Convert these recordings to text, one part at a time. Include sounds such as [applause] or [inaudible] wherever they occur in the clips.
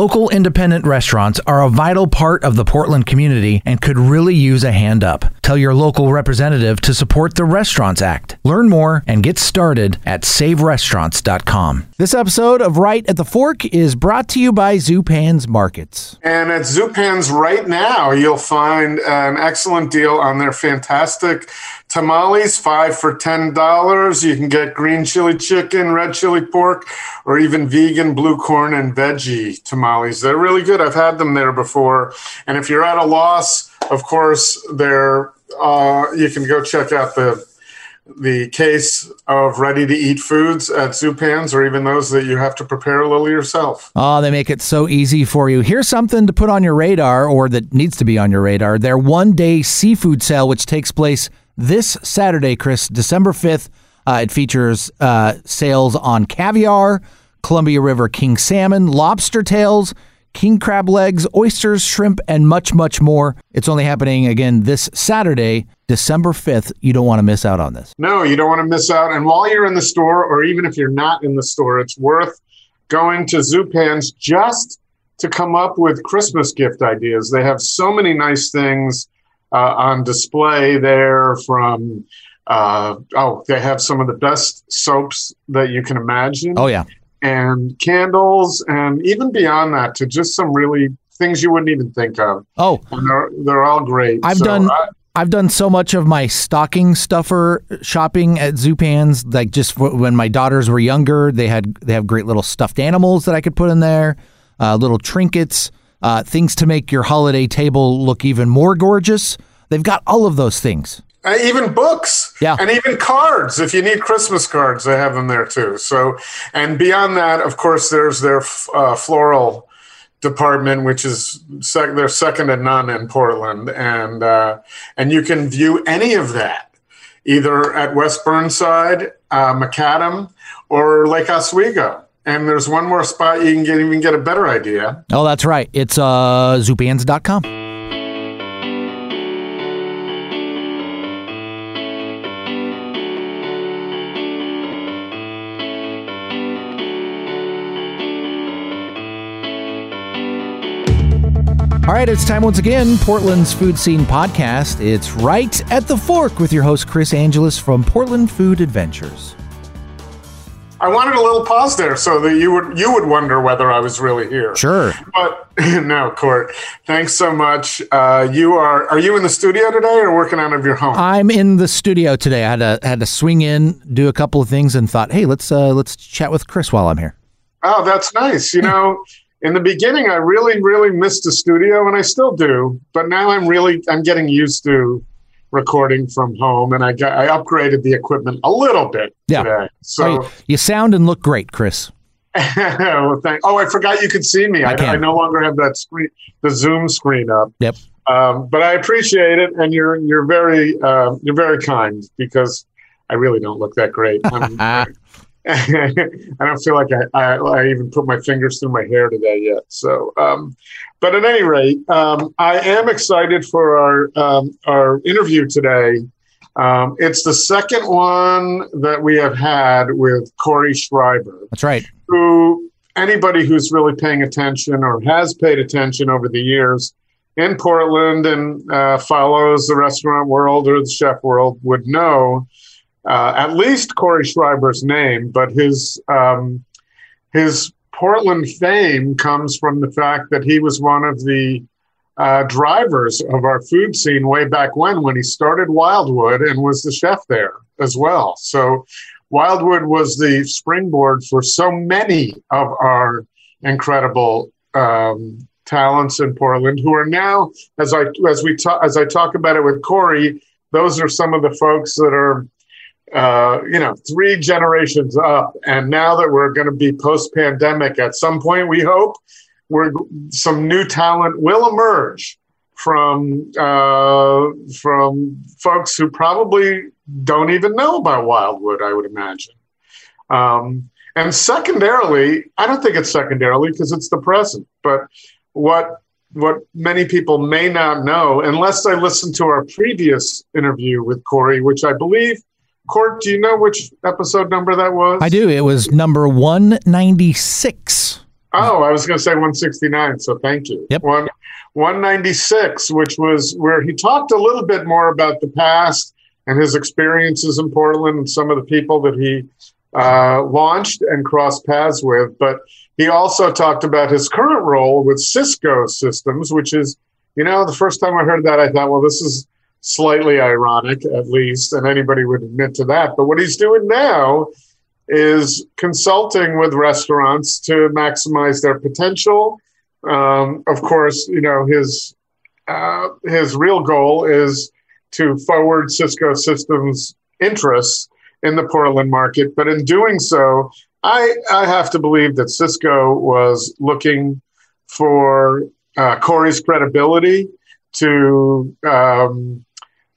Local independent restaurants are a vital part of the Portland community and could really use a hand up. Tell your local representative to support the Restaurants Act. Learn more and get started at saverestaurants.com. This episode of Right at the Fork is brought to you by Zupan's Markets. And at Zupan's right now, you'll find an excellent deal on their fantastic tamales, five for $10. You can get green chili chicken, red chili pork, or even vegan blue corn and veggie tamales. They're really good. I've had them there before. And if you're at a loss, of course, they're, uh, you can go check out the the case of ready to eat foods at Zupan's or even those that you have to prepare a little yourself. Oh, they make it so easy for you. Here's something to put on your radar or that needs to be on your radar. Their one day seafood sale, which takes place this Saturday, Chris, December 5th. Uh, it features uh, sales on caviar, Columbia River king salmon, lobster tails, king crab legs, oysters, shrimp, and much, much more. It's only happening again this Saturday, December 5th. You don't want to miss out on this. No, you don't want to miss out. And while you're in the store, or even if you're not in the store, it's worth going to Zupan's just to come up with Christmas gift ideas. They have so many nice things uh, on display there from. Uh, oh, they have some of the best soaps that you can imagine. Oh, yeah and candles, and even beyond that, to just some really things you wouldn't even think of. Oh, and they're they're all great. I've So done. I- I've done so much of my stocking stuffer shopping at Zupan's. Like just w- when my daughters were younger, they had they have great little stuffed animals that I could put in there, uh, little trinkets, uh, things to make your holiday table look even more gorgeous. They've got all of those things. Uh, even books Yeah. and even cards if you need christmas cards they have them there too so and beyond that of course there's their uh, floral department which is sec- they're second to none in portland and uh, and you can view any of that either at west burnside uh, macadam or lake oswego and there's one more spot you can get even get a better idea Oh, that's right. It's uh, Zupans.com. All right, it's time once again. Portland's Food Scene Podcast. It's right at the fork with your host, Chris Angelus from Portland Food Adventures. i wanted a little pause there so that you would you would wonder whether i was really here Sure. But [laughs] no, Court. Thanks so much. Uh, you are are you in the studio today or working out of your home? I'm in the studio today. I had to had to swing in, do a couple of things, and thought, hey, let's uh, let's chat with Chris while I'm here. oh, that's nice. You [laughs] know, in the beginning, I really really missed the studio, and I still do. But now I'm really I'm getting used to recording from home, and I got I upgraded the equipment a little bit Yeah. today. So. Oh, you, sound and look great, Chris. [laughs] well, thank, oh, I forgot you could see me. I I. I no longer have that screen, the Zoom screen up. Yep. Um, but I appreciate it, and you're you're very uh, you're very kind because I really don't look that great. [laughs] I'm, don't feel like I, I, I even put my fingers through my hair today yet. So, um, but at any rate, um, I am excited for our um, our interview today. Um, it's the second one that we have had with Cory Schreiber That's right. who anybody who's really paying attention or has paid attention over the years in Portland and uh, follows the restaurant world or the chef world would know uh, at least Cory Schreiber's name, but his um, his Portland fame comes from the fact that he was one of the uh, drivers of our food scene way back when, when he started Wildwood and was the chef there as well. So Wildwood was the springboard for so many of our incredible um, talents in Portland, who are now, as I as we as I talk about it with Cory, those are some of the folks that are, uh, you know, three generations up, and now that we're going to be post pandemic, at some point we hope, we're some new talent will emerge from uh, from folks who probably don't even know about Wildwood. I would imagine. Um, and secondarily, I don't think it's secondarily because it's the present. But what what many people may not know, unless I listen to our previous interview with Cory, which I believe, Court, do you know which episode number that was? I do. It was number 196. Oh, I was going to say 169. So thank you. Yep. One, 196, which was where he talked a little bit more about the past and his experiences in Portland and some of the people that he uh, launched and crossed paths with. But he also talked about his current role with Sysco Systems, which is, you know, the first time I heard that, I thought, well, this is slightly ironic, at least, and anybody would admit to that. But what he's doing now is consulting with restaurants to maximize their potential. Um, of course, you know his uh, his real goal is to forward Sysco Systems interests in the Portland market, but in doing so, I I have to believe that Sysco was looking for uh, Cory's credibility to um,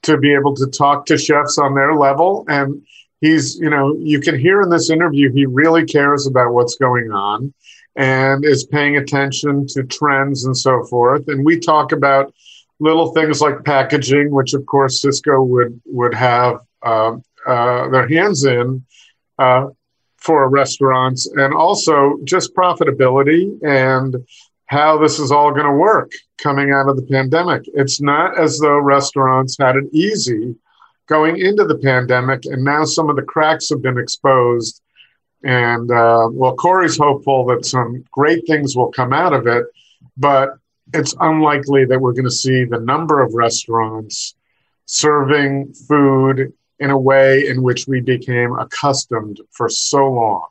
to be able to talk to chefs on their level. And he's you know you can hear in this interview he really cares about what's going on and is paying attention to trends and so forth. And we talk about little things like packaging which of course sysco would would have uh, uh, their hands in uh, for restaurants and also just profitability and how this is all going to work coming out of the pandemic. It's not as though restaurants had it easy going into the pandemic, and now some of the cracks have been exposed. And uh, well, Cory's hopeful that some great things will come out of it, but it's unlikely that we're going to see the number of restaurants serving food in a way in which we became accustomed for so long.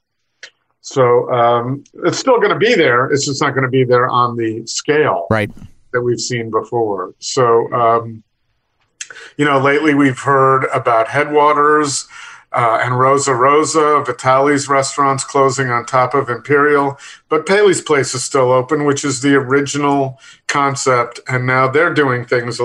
So um, it's still going to be there. It's just not going to be there on the scale right. that we've seen before. So, um, you know, lately we've heard about Headwaters uh, and Rosa Rosa, Vitaly's restaurants closing on top of Imperial, but Paley's Place is still open, which is the original concept. And now they're doing things,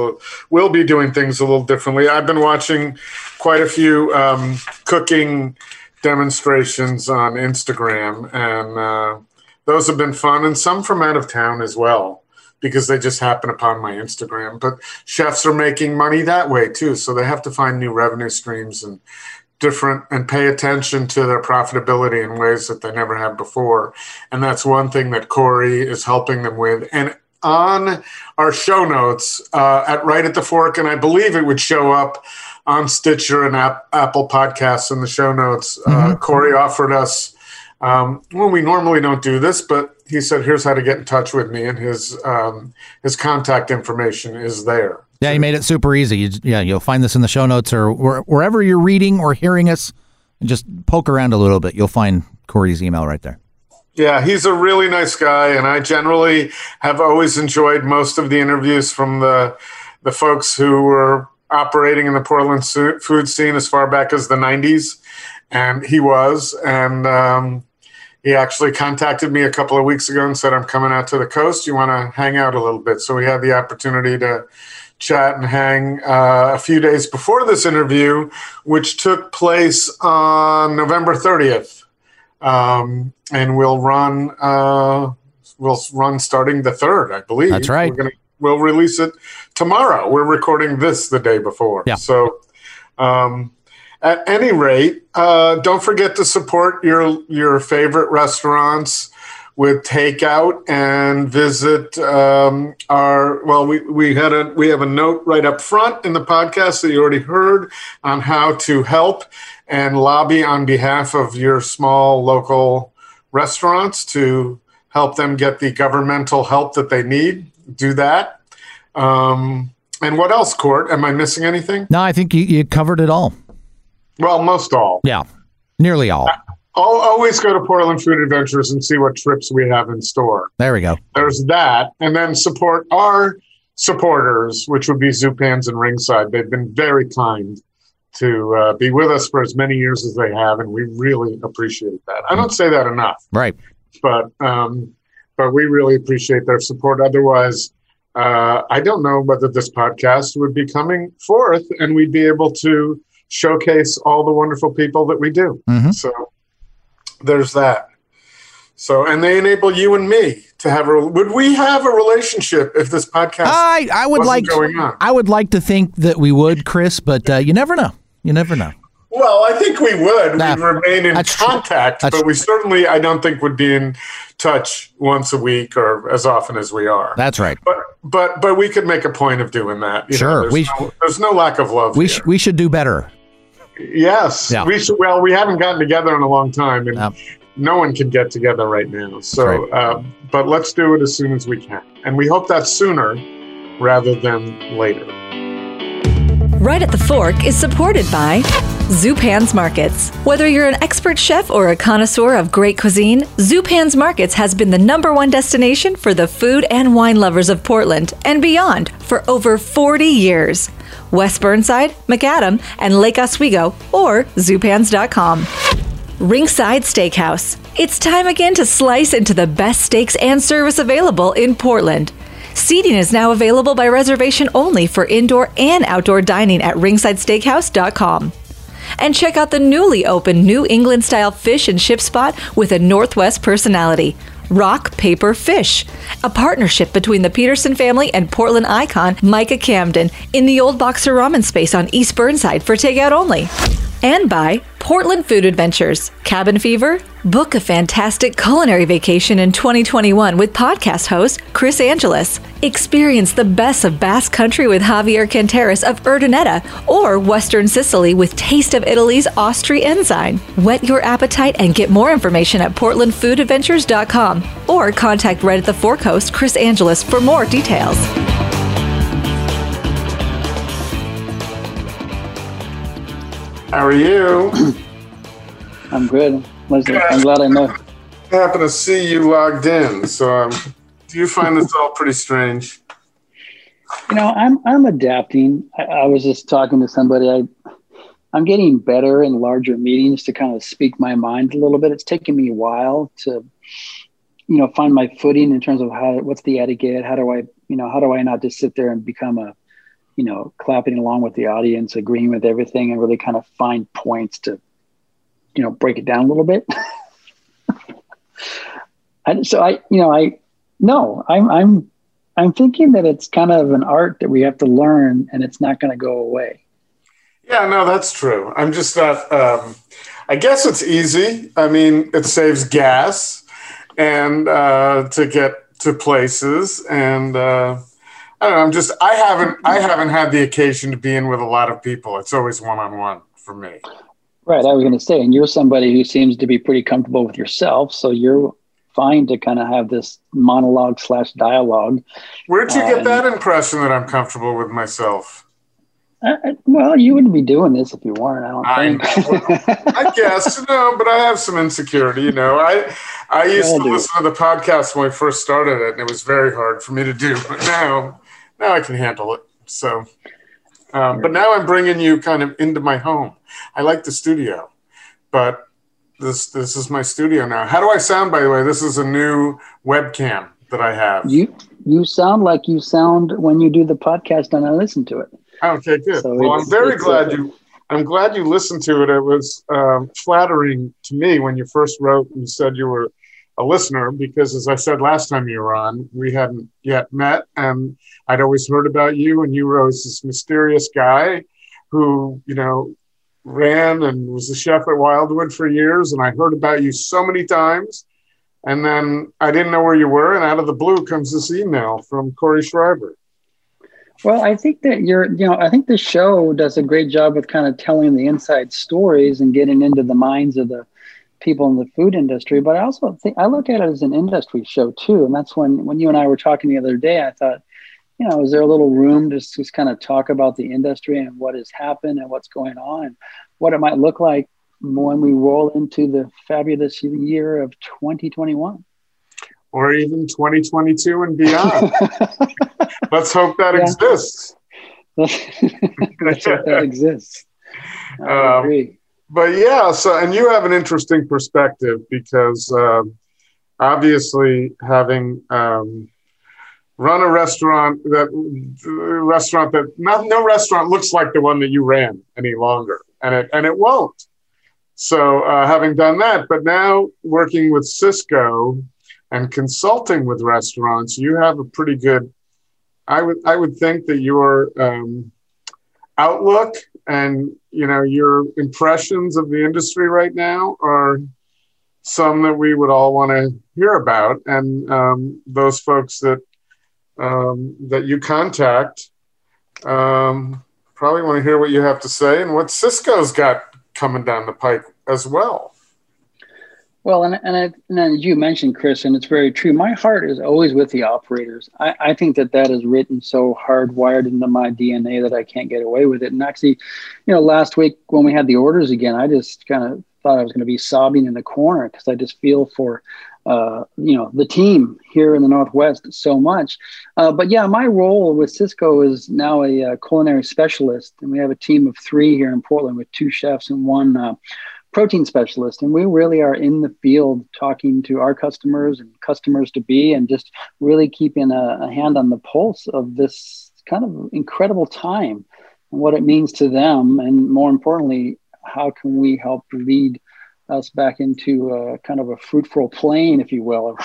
will be doing things a little differently. I've been watching quite a few um, cooking demonstrations on Instagram, and uh, those have been fun, and some from out of town as well because they just happen upon my Instagram. But chefs are making money that way too, so they have to find new revenue streams and different and pay attention to their profitability in ways that they never have before. And that's one thing that Cory is helping them with. And on our show notes uh, at right at the fork, and I believe it would show up on Stitcher and App, Apple Podcasts in the show notes. Uh, mm-hmm. Uh, Cory offered us. Um, well, we normally don't do this, but he said, "Here's how to get in touch with me," and his um, his contact information is there. Yeah, he made it super easy. You, yeah, you'll find this in the show notes or wherever you're reading or hearing us. And just poke around a little bit. You'll find Cory's email right there. Yeah, he's a really nice guy, and I generally have always enjoyed most of the interviews from the the folks who were operating in the Portland food scene as far back as the '90s, and he was. And um, he actually contacted me a couple of weeks ago and said, "I'm coming out to the coast. You want to hang out a little bit?" So we had the opportunity to chat and hang uh, a few days before this interview, which took place on November 30th. Um, and we'll run, uh, we'll run starting the third, I believe. That's right. We're gonna, we'll release it tomorrow. We're recording this the day before. Yeah. So, um, at any rate, uh, don't forget to support your your favorite restaurants with takeout and visit um, our well we, we had a we have a note right up front in the podcast that you already heard on how to help and lobby on behalf of your small local restaurants to help them get the governmental help that they need do that um, and what else court am i missing anything no i think you, you covered it all well most all yeah nearly all I'll always go to Portland Food Adventures and see what trips we have in store. There we go. There's that. And then support our supporters, which would be Zupans and Ringside. They've been very kind to uh, be with us for as many years as they have, and we really appreciate that. I don't say that enough. Right. But um, but we really appreciate their support. Otherwise, uh, I don't know whether this podcast would be coming forth and we'd be able to showcase all the wonderful people that we do. Mm-hmm. So there's that. So, and they enable you and me to have a. Would we have a relationship if this podcast? I I would like. Going on? I would like to think that we would, Chris, but uh, you never know. You never know. Well, I think we would. Nah, we remain in contact, but we certainly, I don't think, would be in touch once a week or as often as we are. That's right. But but but we could make a point of doing that. You sure. Know, there's, we, no, there's no lack of love. We sh- we should do better. Yes. Yeah. We should. Well, we haven't gotten together in a long time, and Yeah. no one can get together right now. So, right. uh, but let's do it as soon as we can, and we hope that's sooner rather than later. Right at the Fork is supported by Zupan's Markets. Whether you're an expert chef or a connoisseur of great cuisine, Zupan's Markets has been the number one destination for the food and wine lovers of Portland and beyond for over 40 years. West Burnside, Macadam, and Lake Oswego, or zupans.com. Ringside Steakhouse. It's time again to slice into the best steaks and service available in Portland. Seating is now available by reservation only for indoor and outdoor dining at ringsidesteakhouse.com. And check out the newly opened New England style fish and chip spot with a Northwest personality. Rock Paper Fish, a partnership between the Peterson family and Portland icon Micah Camden in the old Boxer Ramen space on East Burnside for takeout only. And by Portland Food Adventures, Cabin Fever. Book a fantastic culinary vacation in 2021 with podcast host Chris Angelus. Experience the best of Basque Country with Javier Canteras of Urdaneta or Western Sicily with Taste of Italy's Austri Ensign. Whet your appetite and get more information at portlandfoodadventures.com or contact right at the Fork Chris Angelus for more details. How are you? [clears throat] I'm good. Listen, I'm glad I know. I happen to see you logged in. So, um, do you find this all pretty strange? You know, I'm I'm adapting. I, I was just talking to somebody. I I'm getting better in larger meetings to kind of speak my mind a little bit. It's taken me a while to, you know, find my footing in terms of how what's the etiquette. How do I, you know, how do I not just sit there and become a, you know, clapping along with the audience, agreeing with everything, and really kind of find points to, you know, break it down a little bit. [laughs] and so I, you know, I no, I'm I'm I'm thinking that it's kind of an art that we have to learn, and it's not going to go away. Yeah, no, that's true. I'm just not. Um, I guess it's easy. I mean, it saves gas and uh, to get to places, and uh, I don't know. I'm just. I haven't. I haven't had the occasion to be in with a lot of people. It's always one on one for me. Right. I was going to say, and you're somebody who seems to be pretty comfortable with yourself, so you're fine to kind of have this monologue slash dialogue. Where'd you get Uh, that impression that I'm comfortable with myself? Well, you wouldn't be doing this if you weren't. I don't I, think. I guess no, but I have some insecurity. You know, I I used Yeah, I to listen to the podcast when we first started it, and it was very hard for me to do. But now, now I can handle it. So, um, but now I'm bringing you kind of into my home. I like the studio, but this this is my studio now. How do I sound? By the way, this is a new webcam that I have. you you sound like you sound when you do the podcast and I listen to it. Okay, good. So well, I'm very glad uh, you. I'm glad you listened to it. It was um, flattering to me when you first wrote and said you were a listener because, as I said last time you were on, we hadn't yet met, and I'd always heard about you, and you were this mysterious guy who, you know, ran and was the chef at Wildwood for years, and I heard about you so many times. And then I didn't know where you were, and out of the blue comes this email from Cory Schreiber. Well, I think that you're, you know, I think the show does a great job with kind of telling the inside stories and getting into the minds of the people in the food industry. But I also think I look at it as an industry show too. And that's when, when you and I were talking the other day, I thought, you know, is there a little room to just kind of talk about the industry and what has happened and what's going on and what it might look like when we roll into the fabulous year of 2021? or even 2022 and beyond. [laughs] Let's hope that Yeah. exists. [laughs] Let's hope that exists. I [laughs] Um, agree. But yeah, so and you have an interesting perspective because um obviously having um, run a restaurant that restaurant that not, no restaurant looks like the one that you ran any longer, and it and it won't. So uh, having done that, but now working with Sysco and consulting with restaurants, you have a pretty good. I would I would think that your um, outlook and you know your impressions of the industry right now are some that we would all want to hear about, and um, those folks that um, that you contact um, probably want to hear what you have to say and what sysco's got coming down the pike as well. Well, and and, and as you mentioned, Chris, and it's very true. My heart is always with the operators. I, I think that that is written so hardwired into my DNA that I can't get away with it. And actually, you know, last week when we had the orders again, I just kind of thought I was going to be sobbing in the corner because I just feel for, uh, you know, the team here in the Northwest so much. Uh, but yeah, my role with Sysco is now a, a, uh, culinary specialist, and we have a team of three here in Portland with two chefs and one uh, protein specialist and we really are in the field talking to our customers and customers to be and just really keeping a, a, hand on the pulse of this kind of incredible time and what it means to them and more importantly how can we help lead us back into a kind of a fruitful plane if you will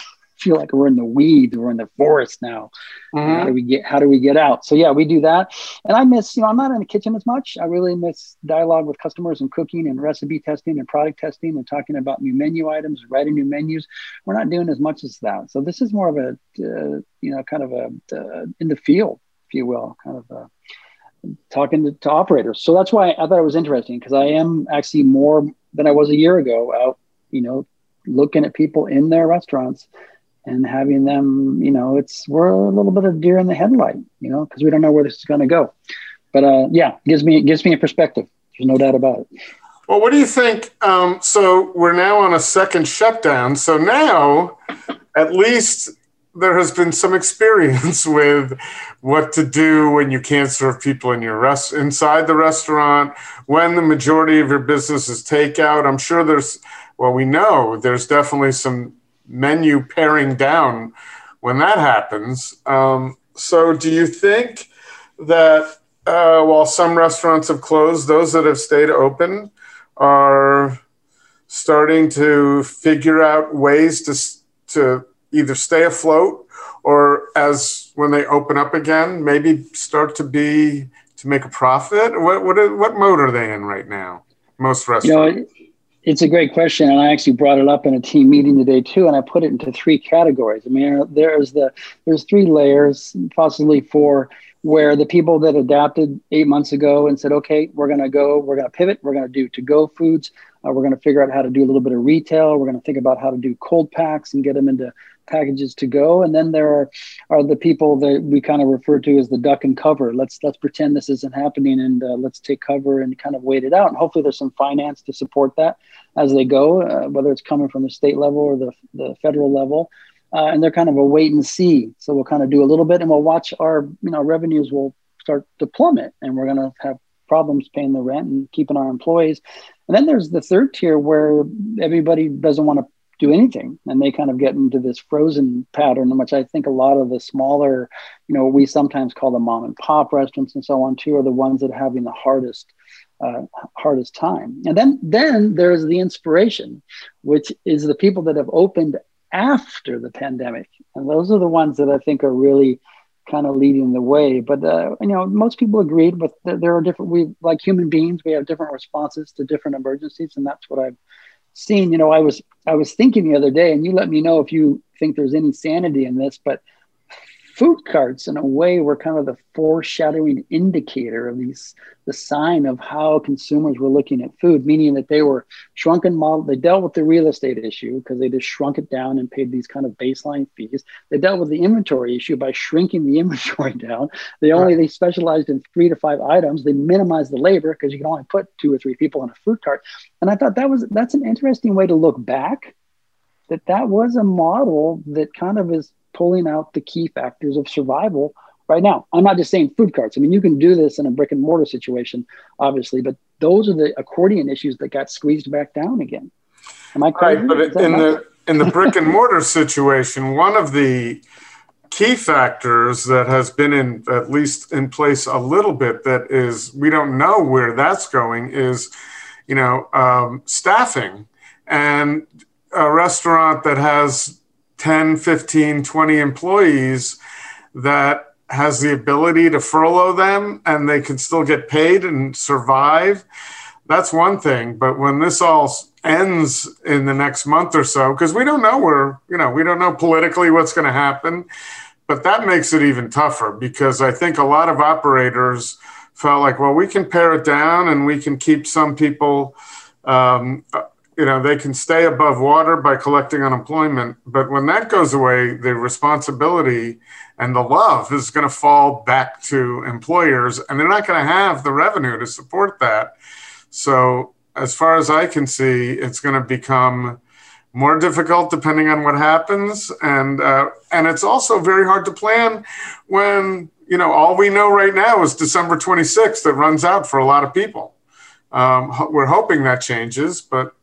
feel like we're in the weeds, we're in the forest now. Mm-hmm. How do we get how do we get out? So yeah, we do that. And I miss, you know, I'm not in the kitchen as much. I really miss dialogue with customers and cooking and recipe testing and product testing and talking about new menu items, writing new menus. We're not doing as much as that. So this is more of a uh, you know, kind of a uh, in the field, if you will, kind of a talking to, to operators. So that's why I thought it was interesting because I am actually more than I was a year ago out, you know, looking at people in their restaurants and having them, you know, it's we're a little bit of deer in the headlight, you know, because we don't know where this is going to go. But uh, yeah, gives me gives me a perspective. There's no doubt about it. Well, what do you think? Um, so we're now on a second shutdown. So now, at least there has been some experience [laughs] with what to do when you can't serve people in your rest inside the restaurant when the majority of your business is takeout i'm sure there's well we know there's definitely some menu paring down when that happens. Um, so, do you think that uh, while some restaurants have closed, those that have stayed open are starting to figure out ways to to either stay afloat or as when they open up again, maybe start to be to make a profit? What what what mode are they in right now? Most restaurants. You know, it's a great question, and I actually brought it up in a team meeting today too, and I put it into three categories. I mean, there's the there's three layers, possibly four, where the people that adapted eight months ago and said, "Okay, we're going to go, we're going to pivot, we're going to do to-go foods, uh, we're going to figure out how to do a little bit of retail, we're going to think about how to do cold packs and get them into packages to go. And then there are are the people that we kind of refer to as the duck and cover. Let's let's pretend this isn't happening and uh, let's take cover and kind of wait it out. And hopefully there's some finance to support that as they go uh, whether it's coming from the state level or the, the federal level. Uh, and they're kind of a wait and see. So we'll kind of do a little bit and we'll watch our you know revenues will start to plummet and we're going to have problems paying the rent and keeping our employees. And then there's the third tier where everybody doesn't want to do anything. And they kind of get into this frozen pattern in which i think a lot of the smaller you know we sometimes call the mom and pop restaurants and so on too are the ones that are having the hardest uh, hardest time. And then then there's the inspiration which is the people that have opened after the pandemic. And those are the ones that i think are really kind of leading the way. But uh, you know most people agreed but there are different we like human beings we have different responses to different emergencies and that's what i've seen, you know, I was I was thinking the other day, and you let me know if you think there's any sanity in this, but food carts in a way were kind of the foreshadowing indicator of these the sign of how consumers were looking at food meaning that they were shrunken model they dealt with the real estate issue because they just shrunk it down and paid these kind of baseline fees. They dealt with the inventory issue by shrinking the [laughs] inventory down. They only they specialized in three to five items. They minimized the labor because you can only put two or three people in a food cart. And i thought that was that's an interesting way to look back that that was a model that kind of is pulling out the key factors of survival right now. I'm not just saying food carts. I mean, you can do this in a brick and mortar situation, obviously, but those are the accordion issues that got squeezed back down again. Am I correct? Right, but in the in the brick and [laughs] mortar situation, one of the key factors that has been in at least in place a little bit that is we don't know where that's going is you know um, staffing and a restaurant that has 10, 15, 20 employees that has the ability to furlough them and they can still get paid and survive, that's one thing. But when this all ends in the next month or so, because we don't know where, you know, we don't know politically what's going to happen, but that makes it even tougher because I think a lot of operators felt like, well, we can pare it down and we can keep some people. Um, you know they can stay above water by collecting unemployment but when that goes away the responsibility and the love is going to fall back to employers and they're not going to have the revenue to support that. So as far as i can see it's going to become more difficult depending on what happens and uh, and it's also very hard to plan when you know all we know right now is december 26th that runs out for a lot of people. Um, we're hoping that changes but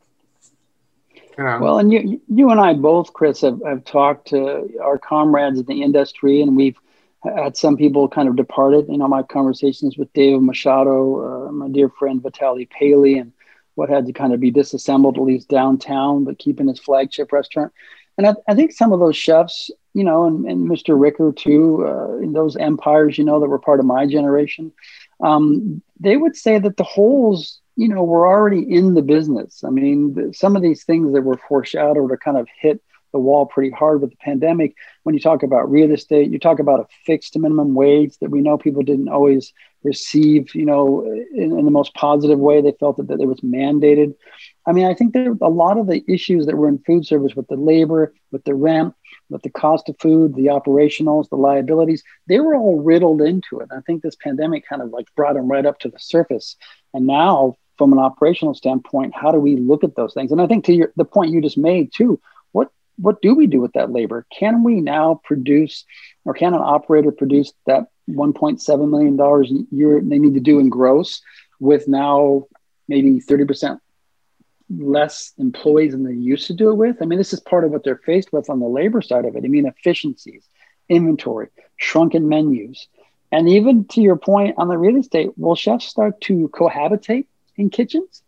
Well, and you, you and I both, Chris, have, have talked to our comrades in the industry, and we've had some people kind of departed. You know, my conversations with David Machado, uh, my dear friend Vitaly Paley, and what had to kind of be disassembled, at least downtown, but keeping his flagship restaurant. And I, I think some of those chefs, you know, and, and Mr. Ricker too, uh, in those empires, you know, that were part of my generation, um, they would say that the holes you know, we're already in the business. I mean, some of these things that were foreshadowed are kind of hit the wall pretty hard with the pandemic. When you talk about real estate, you talk about a fixed minimum wage that we know people didn't always receive, you know, in, in the most positive way. They felt that, that it was mandated. I mean, I think there a lot of the issues that were in food service with the labor, with the rent, with the cost of food, the operationals, the liabilities, they were all riddled into it. I think this pandemic kind of like brought them right up to the surface. And now from an operational standpoint, how do we look at those things? And I think to your, the point you just made too, what what do we do with that labor? Can we now produce, or can an operator produce that 1.7 million dollars a year they need to do in gross with now maybe 30 percent less employees than they used to do it with? I mean, this is part of what they're faced with on the labor side of it. I mean, efficiencies, inventory, shrunken menus. And even to your point on the real estate, will chefs start to cohabitate in kitchens.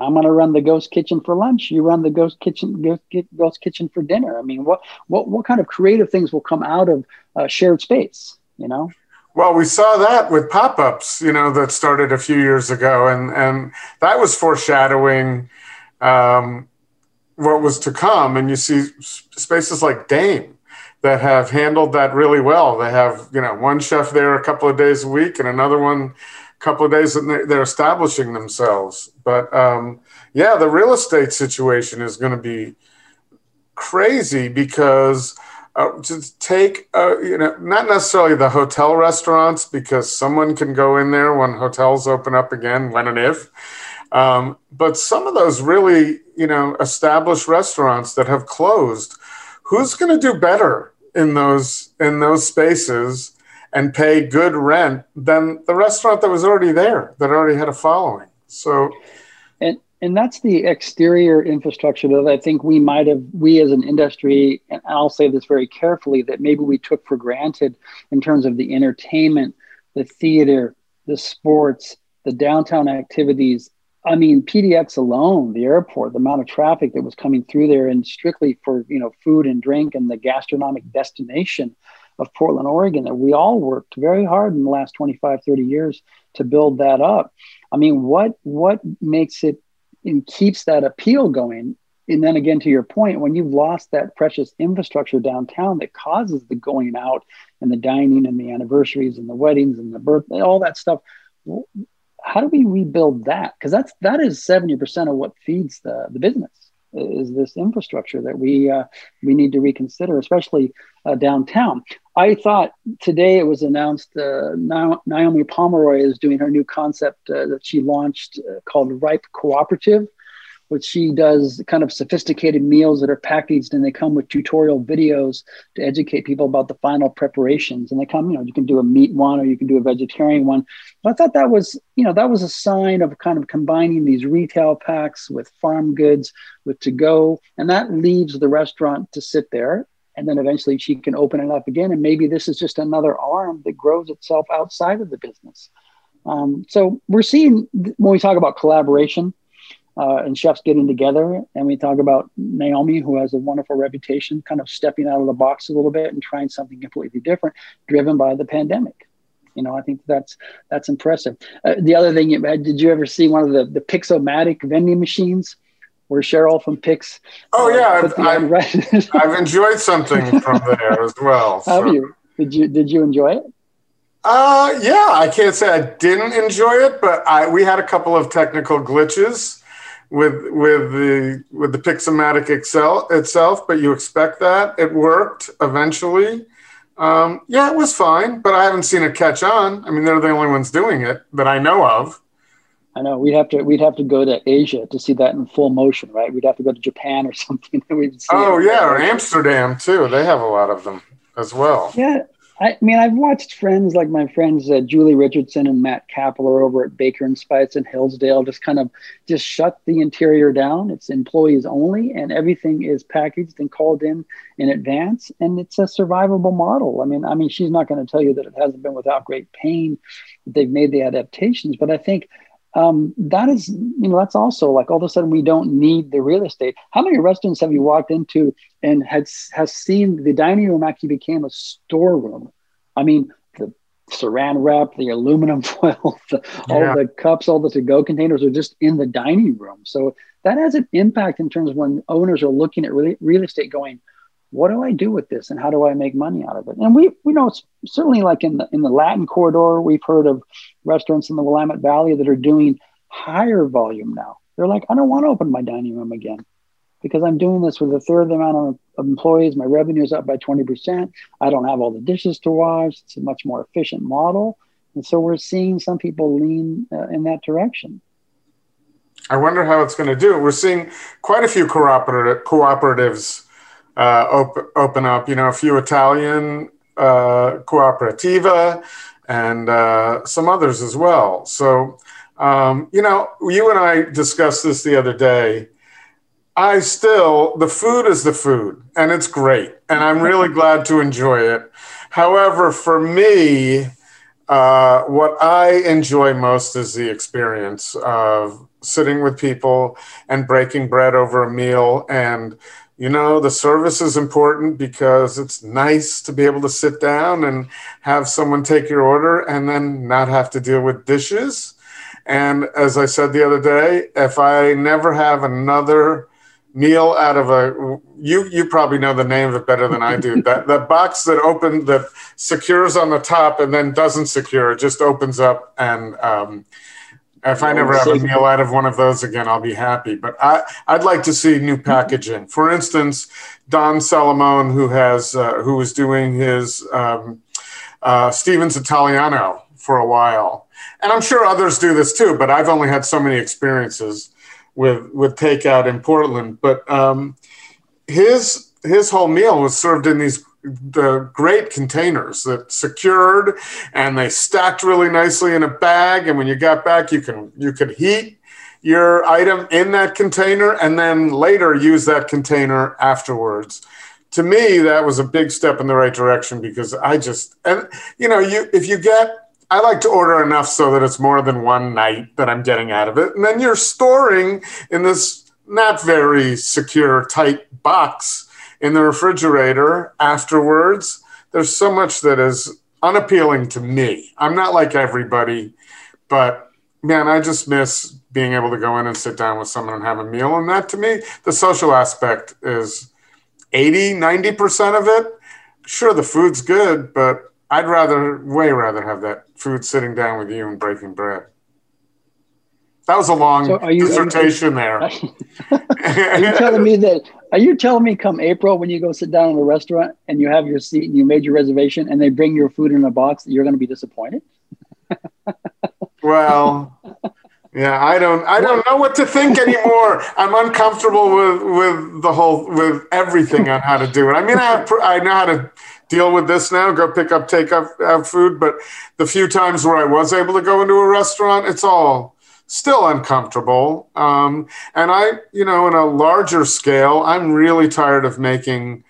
I'm going to run the ghost kitchen for lunch. You run the ghost kitchen, ghost, ghost kitchen for dinner. I mean, what, what, what kind of creative things will come out of uh, shared space? You know. Well, we saw that with pop-ups, you know, that started a few years ago, and and that was foreshadowing um, what was to come. And you see spaces like Dame that have handled that really well. They have, you know, one chef there a couple of days a week, and another one couple of days and they're establishing themselves. But um, yeah, the real estate situation is going to be crazy because uh, to take uh, you know not necessarily the hotel restaurants because someone can go in there when hotels open up again when and if. Um, but some of those really, you know, established restaurants that have closed, who's going to do better in those in those spaces and pay good rent than the restaurant that was already there that already had a following. So, and and that's the exterior infrastructure that I think we might have we as an industry, and I'll say this very carefully, that maybe we took for granted in terms of the entertainment, the theater, the sports, the downtown activities. I mean, PDX alone, the airport, the amount of traffic that was coming through there, and strictly for you know food and drink and the gastronomic destination of Portland, Oregon, that we all worked very hard in the last 25, 30 years to build that up. I mean, what what makes it and keeps that appeal going? And then again, to your point, when you've lost that precious infrastructure downtown that causes the going out and the dining and the anniversaries and the weddings and the birthday, all that stuff, how do we rebuild that? Because that's that is 70% of what feeds the, the business is this infrastructure that we uh, we need to reconsider, especially uh, downtown. I thought today it was announced uh, Naomi Pomeroy is doing her new concept uh, that she launched uh, called Ripe Cooperative, which she does kind of sophisticated meals that are packaged and they come with tutorial videos to educate people about the final preparations. And they come, you know, you can do a meat one or you can do a vegetarian one. But I thought that was, you know, that was a sign of kind of combining these retail packs with farm goods, with to go. And that leaves the restaurant to sit there and then eventually she can open it up again and maybe this is just another arm that grows itself outside of the business um, so we're seeing when we talk about collaboration uh, and chefs getting together. And we talk about Naomi, who has a wonderful reputation, kind of stepping out of the box a little bit and trying something completely different, driven by the pandemic. You know, I think that's that's impressive. Uh, the other thing, did you ever see one of the the Pixomatic vending machines? Where Cheryl from Pix. Oh uh, yeah, I've, I've, [laughs] I've, enjoyed something from there as well. [laughs] So. Have you? Did you did you enjoy it? Uh, yeah, I can't say I didn't enjoy it, but I we had a couple of technical glitches with with the with the Pixomatic Excel itself, but you expect that it worked eventually. Um, yeah, it was fine, but I haven't seen it catch on. I mean, they're the only ones doing it that I know of. I know we'd have to we'd have to go to Asia to see that in full motion, right? We'd have to go to Japan or [laughs] something. oh yeah, or Amsterdam too. They have a lot of them as well. Yeah, I mean, I've watched friends like my friends uh, Julie Richardson and Matt Kapler over at Baker and Spice in Hillsdale just kind of just shut the interior down. It's employees only, and everything is packaged and called in in advance, and it's a survivable model. I mean, I mean, she's not going to tell you that it hasn't been without great pain. They've made the adaptations, but I think um, that is, you know, that's also like all of a sudden we don't need the real estate. How many restaurants have you walked into and had has seen the dining room actually became a storeroom? I mean, the saran wrap, the aluminum [laughs] foil, the, yeah. all the cups, all the to-go containers are just in the dining room. So that has an impact in terms of when owners are looking at real, real estate, going, what do I do with this and how do I make money out of it? And we we know it's certainly like in the in the Latin corridor, we've heard of restaurants in the Willamette Valley that are doing higher volume now. They're like, I don't want to open my dining room again because I'm doing this with a third of the amount of, employees. My revenue is up by 20%. I don't have all the dishes to wash. It's a much more efficient model. And so we're seeing some people lean uh, in that direction. I wonder how it's going to do. We're seeing quite a few cooperative, cooperatives uh, op- open up. You know, a few Italian uh, cooperativa and uh, some others as well. So, um, you know, you and I discussed this the other day. I still, the food is the food and it's great. And I'm really [laughs] glad to enjoy it. However, for me, uh, what I enjoy most is the experience of sitting with people and breaking bread over a meal and you know the service is important because it's nice to be able to sit down and have someone take your order and then not have to deal with dishes. And as i said the other day if i never have another meal out of a you you probably know the name of it better than i do. That that box that open that secures on the top and then doesn't secure it just opens up and um, if I never have a meal out of one of those again, I'll be happy. But I, I'd like to see new packaging. For instance, Don Salamone, who has uh, who was doing his um, uh, Stevens Italiano for a while, and I'm sure others do this too. But I've only had so many experiences with with takeout in Portland. But um, his his whole meal was served in these the great containers that secured and they stacked really nicely in a bag and when you got back you can you could heat your item in that container and then later use that container afterwards to me that was a big step in the right direction because i just and you know you if you get I like to order enough so that it's more than one night that I'm getting out of it. And then you're storing in this not very secure, tight box in the refrigerator afterwards. There's so much that is unappealing to me. I'm not like everybody, but man, I just miss being able to go in and sit down with someone and have a meal. And that to me, the social aspect is 80, 90% of it. Sure, the food's good, but I'd rather, way rather have that food sitting down with you and breaking bread. That was a long so you, dissertation you, there. [laughs] are you telling me that? Are you telling me come April when you go sit down in a restaurant and you have your seat and you made your reservation and they bring your food in a box that you're going to be disappointed? [laughs] well, yeah, I don't. I don't know what to think anymore. I'm uncomfortable with with the whole with everything on how to do it. I mean, I have, I know how to deal with this now. Go pick up take up, up food, but the few times where I was able to go into a restaurant, it's all still uncomfortable. Um, and I, you know, in a larger scale, I'm really tired of making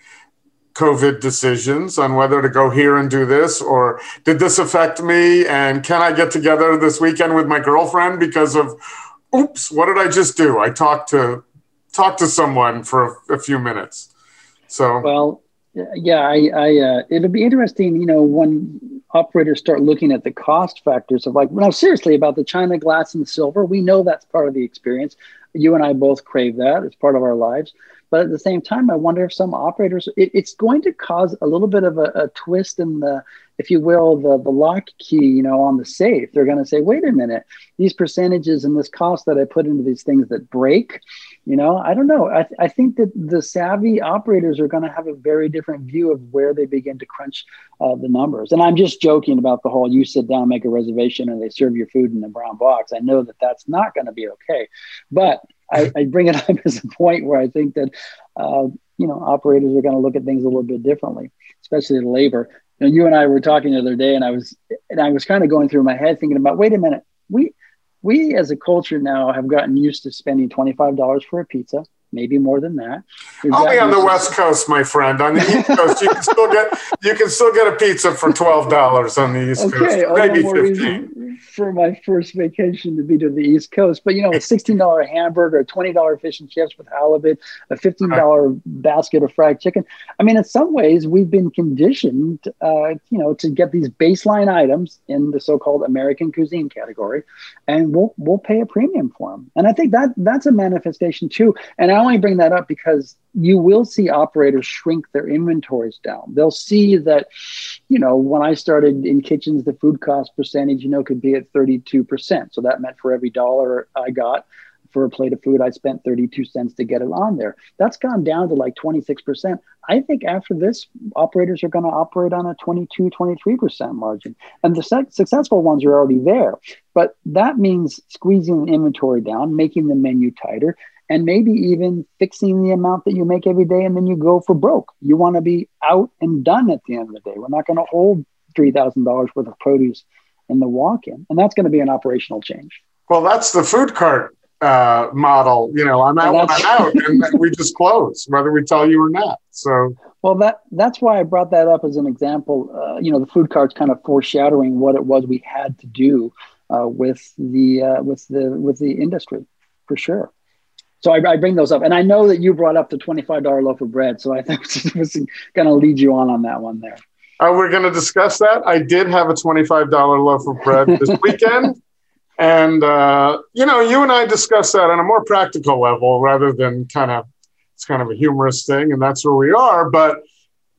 COVID decisions on whether to go here and do this or did this affect me? And can I get together this weekend with my girlfriend because of, oops, what did I just do? I talked to talked to someone for a, a few minutes. So well, yeah, I, I uh, it'll be interesting, you know, when operators start looking at the cost factors of like, no, seriously, about the china glass and the silver. We know that's part of the experience. You and I both crave that; it's part of our lives. But at the same time, I wonder if some operators, it, it's going to cause a little bit of a, a, twist in the, if you will, the, the lock key, you know, on the safe. They're going to say, wait a minute, these percentages and this cost that I put into these things that break, you know, I don't know. I, th- I think that the savvy operators are going to have a very different view of where they begin to crunch uh, the numbers. And I'm just joking about the whole you sit down, make a reservation, and they serve your food in a brown box. I know that that's not going to be okay. But I, I, bring it [laughs] up as a point where I think that, uh, you know, operators are going to look at things a little bit differently, especially the labor. Know, you and I were talking the other day, and I was and I was kind of going through my head thinking about, wait a minute, we we as a culture now have gotten used to spending twenty five dollars for a pizza maybe more than that. We've Only on the West Coast, my friend. On the East [laughs] Coast, you can still get you can still get a pizza for twelve dollars on the East okay, Coast, maybe fifteen. For my first vacation to be to the East Coast, but you know, a [laughs] sixteen dollar hamburger, a twenty dollar fish and chips with halibut, a fifteen dollar right. basket of fried chicken. I mean, in some ways, we've been conditioned, uh, you know, to get these baseline items in the so-called American cuisine category, and we'll we'll pay a premium for them. And I think that that's a manifestation too. And I only bring that up because you will see operators shrink their inventories down. They'll see that, you know, when I started in kitchens, the food cost percentage, you know, could be at 32%. So that meant for every dollar I got for a plate of food, I spent 32 cents to get it on there. That's gone down to like 26%. I think after this, operators are going to operate on a 22, 23% margin. And the su- successful ones are already there. But that means squeezing inventory down, making the menu tighter, and maybe even fixing the amount that you make every day and then you go for broke. You want to be out and done at the end of the day. We're not going to hold $3,000 worth of produce in the walk in. And that's going to be an operational change. Well, that's the food cart uh, model. You know, I'm out I'm out and we just close, whether we tell you or not. So, well, that that's why I brought that up as an example. Uh, you know, the food cart's kind of foreshadowing what it was we had to do uh, with the uh, with the with the industry, for sure so I, I, bring those up, and I know that you brought up the twenty-five dollar loaf of bread, so I [laughs] think I was going to lead you on on that one there. Uh, we're going to discuss that. I did have a twenty-five dollar loaf of bread this [laughs] weekend, and uh, you know, you and I discussed that on a more practical level rather than kind of it's kind of a humorous thing, and that's where we are. But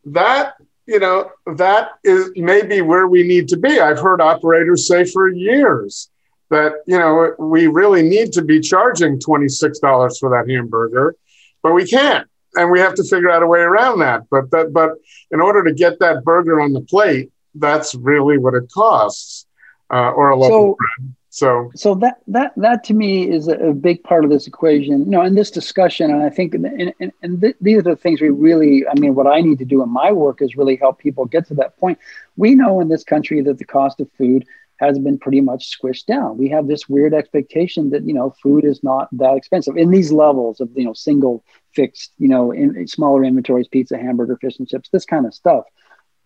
that you know, that is maybe where we need to be. I've heard operators say for years that you know we really need to be charging $26 for that hamburger but we can't and we have to figure out a way around that. But that but in order to get that burger on the plate that's really what it costs uh, or a local so, bread so so that that that to me is a, a, big part of this equation. You know in this discussion and i think and, and, and th- these are the things we really i mean what i need to do in my work is really help people get to that point. We know in this country that the cost of food has been pretty much squished down. We have this weird expectation that you know food is not that expensive in these levels of you know single fixed you know in, smaller inventories, pizza, hamburger, fish and chips, this kind of stuff.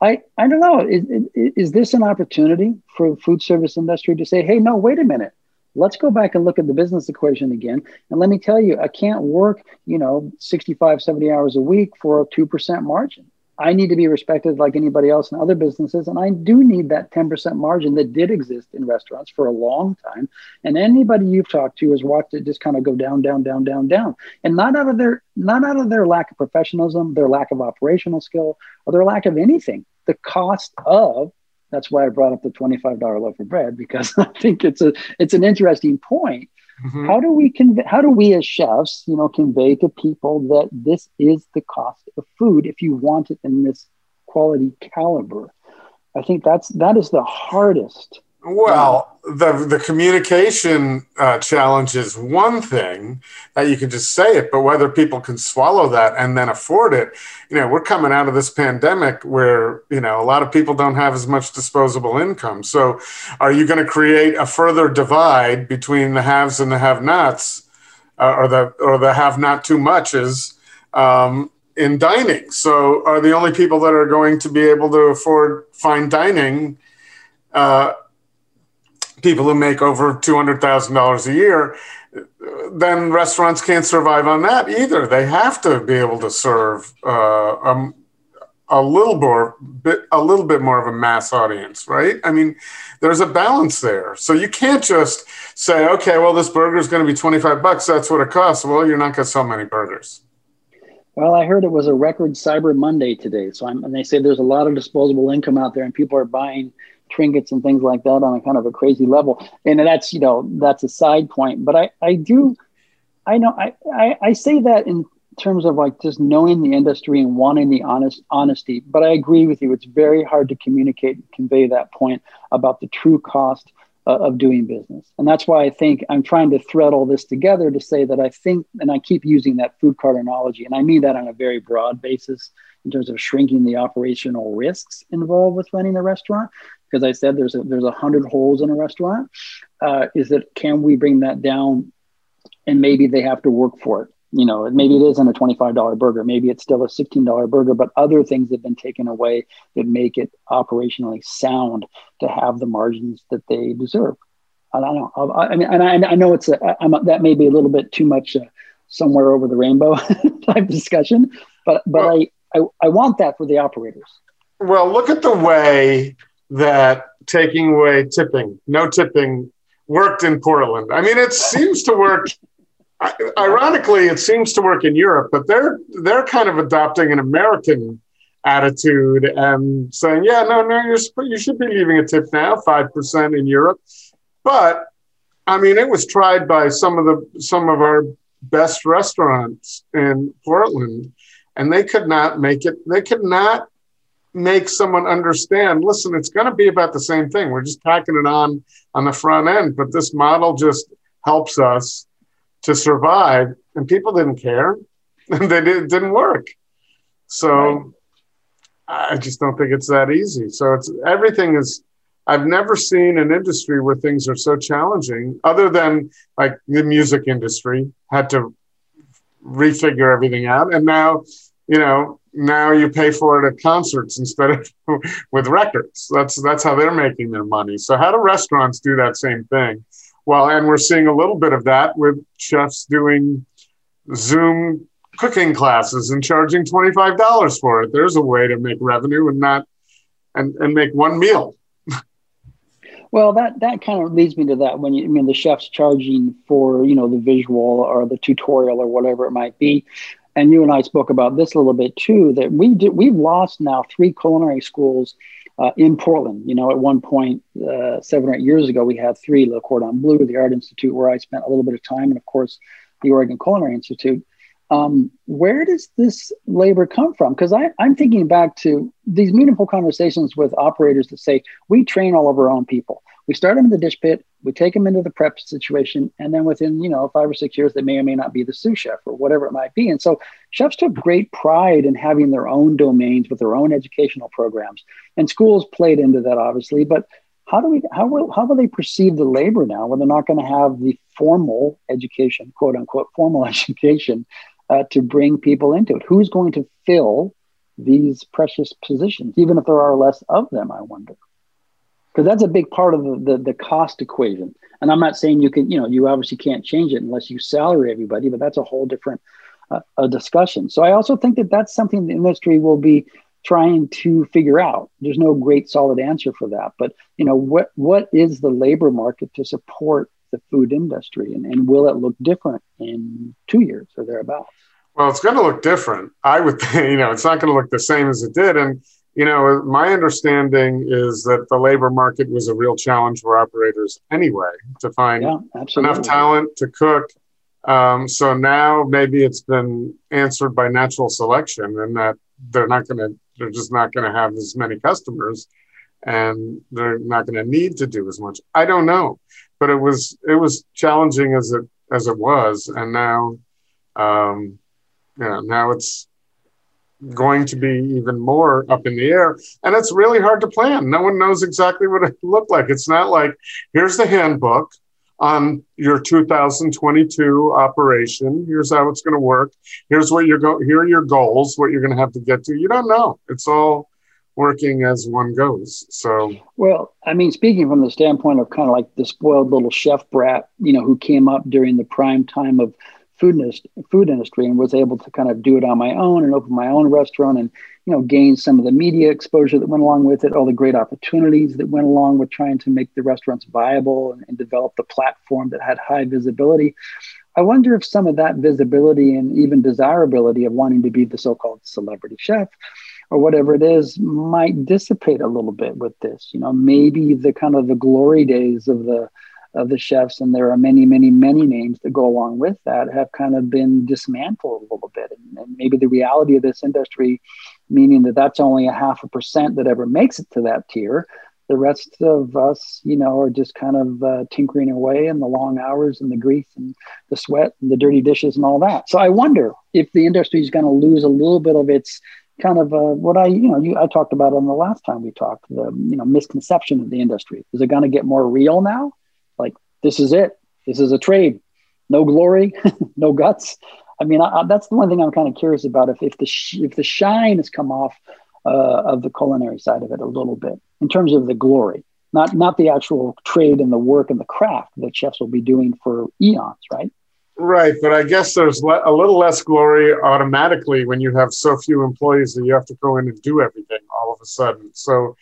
I I don't know. Is, is this an opportunity for food service industry to say, hey, no, wait a minute. Let's go back and look at the business equation again. And let me tell you, I can't work, you know, 65, 70 hours a week for a 2% margin. I need to be respected like anybody else in other businesses. And I do need that 10% margin that did exist in restaurants for a long time. And anybody you've talked to has watched it just kind of go down, down, down, down, down. And not out of their not out of their lack of professionalism, their lack of operational skill, or their lack of anything. The cost of that's why I brought up the $25 loaf of bread because [laughs] I think it's a it's an interesting point Mm-hmm. How do we convey? How do we as chefs, you know, convey to people that this is the cost of food if you want it in this quality caliber? I think that's that is the hardest well, the the communication uh, challenge is one thing that you can just say it, but whether people can swallow that and then afford it, you know, we're coming out of this pandemic where you know a lot of people don't have as much disposable income. So, are you going to create a further divide between the haves and the have-nots, uh, or the or the have-not too muches? Um, in dining, so are the only people that are going to be able to afford fine dining uh, people who make over $200,000 a year, then restaurants can't survive on that either. They have to be able to serve uh, a, a little more, bit, a little bit more of a mass audience, right? I mean, there's a balance there. So you can't just say, okay, well, this burger is going to be 25 bucks. That's what it costs. Well, you're not going to sell many burgers. Well, I heard it was a record Cyber Monday today. So I'm, and they say there's a lot of disposable income out there and people are buying trinkets and things like that on a kind of a crazy level. And that's, you know, that's a side point. But I, I do, I know, I, I, I say that in terms of like just knowing the industry and wanting the honest honesty. But I agree with you. It's very hard to communicate and convey that point about the true cost uh, of doing business. And that's why I think I'm trying to thread all this together to say that I think, and I keep using that food cart analogy, and I mean that on a very broad basis in terms of shrinking the operational risks involved with running a restaurant because I said there's a there's a hundred holes in a restaurant. Uh, is that can we bring that down, and maybe they have to work for it. You know, maybe it isn't a twenty-five dollar burger. Maybe it's still a sixteen dollar burger, but other things have been taken away that make it operationally sound to have the margins that they deserve. I don't know. I, I mean, and I, I, know it's a, I'm, that may be a little bit too much uh, somewhere over the rainbow [laughs] type discussion, but but well, I, I I want that for the operators. Well, look at the way that taking away tipping, no tipping, worked in Portland. I mean, it seems to work. Ironically, it seems to work in Europe, but they're they're kind of adopting an American attitude and saying, "Yeah, no, no, you're you should be leaving a tip now, five percent in Europe." But I mean, it was tried by some of the some of our best restaurants in Portland, and they could not make it. They could not make someone understand listen it's going to be about the same thing. We're just tacking it on on the front end but this model just helps us to survive and people didn't care. And [laughs] they did, didn't work. So right. i just don't think it's that easy. So it's everything is i've never seen an industry where things are so challenging other than like the music industry had to refigure everything out. And now you know now you pay for it at concerts instead of [laughs] with records. That's that's how they're making their money. So how do restaurants do that same thing? Well, and we're seeing a little bit of that with chefs doing Zoom cooking classes and charging twenty five dollars for it. There's a way to make revenue and not and and make one meal. [laughs] Well, that that kind of leads me to that when you I mean the chef's charging for you know the visual or the tutorial or whatever it might be and you and I spoke about this a little bit too. That we did, we've lost now three culinary schools uh, in Portland. You know, at one point, uh, seven or eight years ago, we had three: Le Cordon Bleu, the Art Institute, where I spent a little bit of time, and of course, the Oregon Culinary Institute. Um, where does this labor come from? Because I'm thinking back to these meaningful conversations with operators that say we train all of our own people. We start them in the dish pit, we take them into the prep situation, and then within you know five or six years, they may or may not be the sous chef or whatever it might be. And so chefs took great pride in having their own domains with their own educational programs, and schools played into that obviously. But how do we how will how will they perceive the labor now when they're not going to have the formal education, quote unquote, formal [laughs] education uh, to bring people into it? Who's going to fill these precious positions, even if there are less of them? I wonder because that's a big part of the, the, the cost equation. And I'm not saying you can, you know, you obviously can't change it unless you salary everybody, but that's a whole different uh, a discussion. So I also think that that's something the industry will be trying to figure out. There's no great solid answer for that, but you know, what what is the labor market to support the food industry, and, and will it look different in two years or thereabouts? Well, it's going to look different. I would, [laughs] think, you know, it's not going to look the same as it did, and you know, my understanding is that the labor market was a real challenge for operators anyway to find yeah, enough talent to cook. Um, so now maybe it's been answered by natural selection, and that they're not going to, they're just not going to have as many customers, and they're not going to need to do as much. I don't know, but it was it was challenging as it as it was, and now, um, yeah, now it's going to be even more up in the air. And it's really hard to plan. No one knows exactly what it looked like. It's not like, here's the handbook on your 2022 operation. Here's how it's going to work. Here's what you're going, here are your goals, what you're going to have to get to. You don't know. It's all working as one goes. So, well, I mean, speaking from the standpoint of kind of like the spoiled little chef brat, you know, who came up during the prime time of food industry, food industry and was able to kind of do it on my own and open my own restaurant and you know gain some of the media exposure that went along with it all the great opportunities that went along with trying to make the restaurants viable and, and develop the platform that had high visibility. I wonder if some of that visibility and even desirability of wanting to be the so-called celebrity chef or whatever it is might dissipate a little bit with this. You know maybe the kind of the glory days of the of the chefs, and there are many, many, many names that go along with that, have kind of been dismantled a little bit. And, and maybe the reality of this industry, meaning that that's only a half a percent that ever makes it to that tier. The rest of us, you know, are just kind of uh, tinkering away in the long hours and the grease and the sweat and the dirty dishes and all that. So I wonder if the industry is going to lose a little bit of its kind of uh, what I, you know, you, I talked about on the last time we talked, the, you know, misconception of the industry. Is it going to get more real now? Like this is it. This is a trade. No glory [laughs] no guts. I mean I, I, that's the one thing i'm kind of curious about if, if the sh- if the shine has come off uh, of the culinary side of it a little bit in terms of the glory not not the actual trade and the work and the craft that chefs will be doing for eons right? Right but i guess there's le- a little less glory automatically when you have so few employees that you have to go in and do everything all of a sudden. So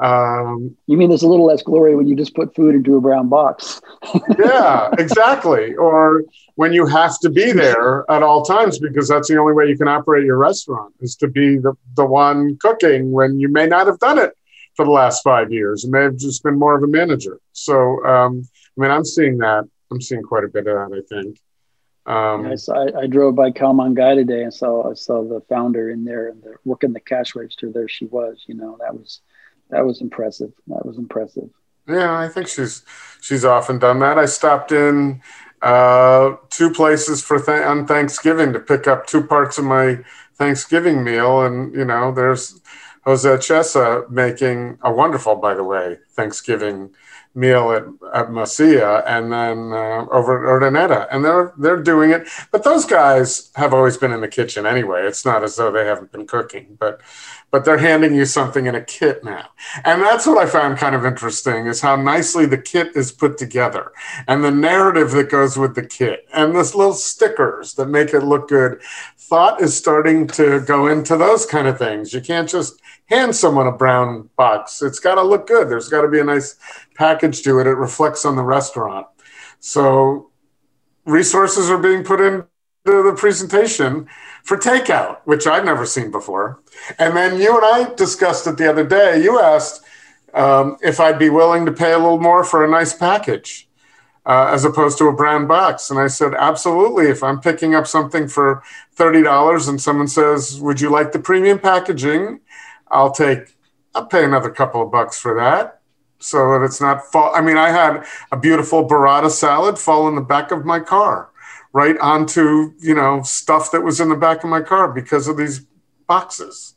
um, you mean there's a little less glory when you just put food into a brown box? [laughs] yeah, exactly. Or when you have to be there at all times because that's the only way you can operate your restaurant is to be the, the one cooking when you may not have done it for the last five years. You may have just been more of a manager. So, um, I mean, I'm seeing that. I'm seeing quite a bit of that, I think. Um, I, saw, I, I, drove by Kalman Guy today and saw I saw the founder in there and the, working the cash register. There she was. You know, that was that was impressive. That was impressive. Yeah, I think she's she's often done that. I stopped in uh, two places for th- on Thanksgiving to pick up two parts of my Thanksgiving meal, and you know, there's Jose Chesa making a wonderful, by the way, Thanksgiving meal at, at Masia and then uh, over at Urdaneta. And they're, they're doing it. But those guys have always been in the kitchen anyway. It's not as though they haven't been cooking, but, but they're handing you something in a kit now. And that's what I found kind of interesting is how nicely the kit is put together and the narrative that goes with the kit and this little stickers that make it look good. Thought is starting to go into those kind of things. You can't just hand someone a brown box. It's got to look good. There's got to be a nice package to it. It reflects on the restaurant. So resources are being put into the presentation for takeout, which I've never seen before. And then you and I discussed it the other day. You asked um, if I'd be willing to pay a little more for a nice package. Uh, as opposed to a brown box. And I said, absolutely. If I'm picking up something for $30 and someone says, would you like the premium packaging? I'll take, I'll pay another couple of bucks for that so that it's not fall. I mean, I had a beautiful burrata salad fall in the back of my car, right onto, you know, stuff that was in the back of my car because of these boxes.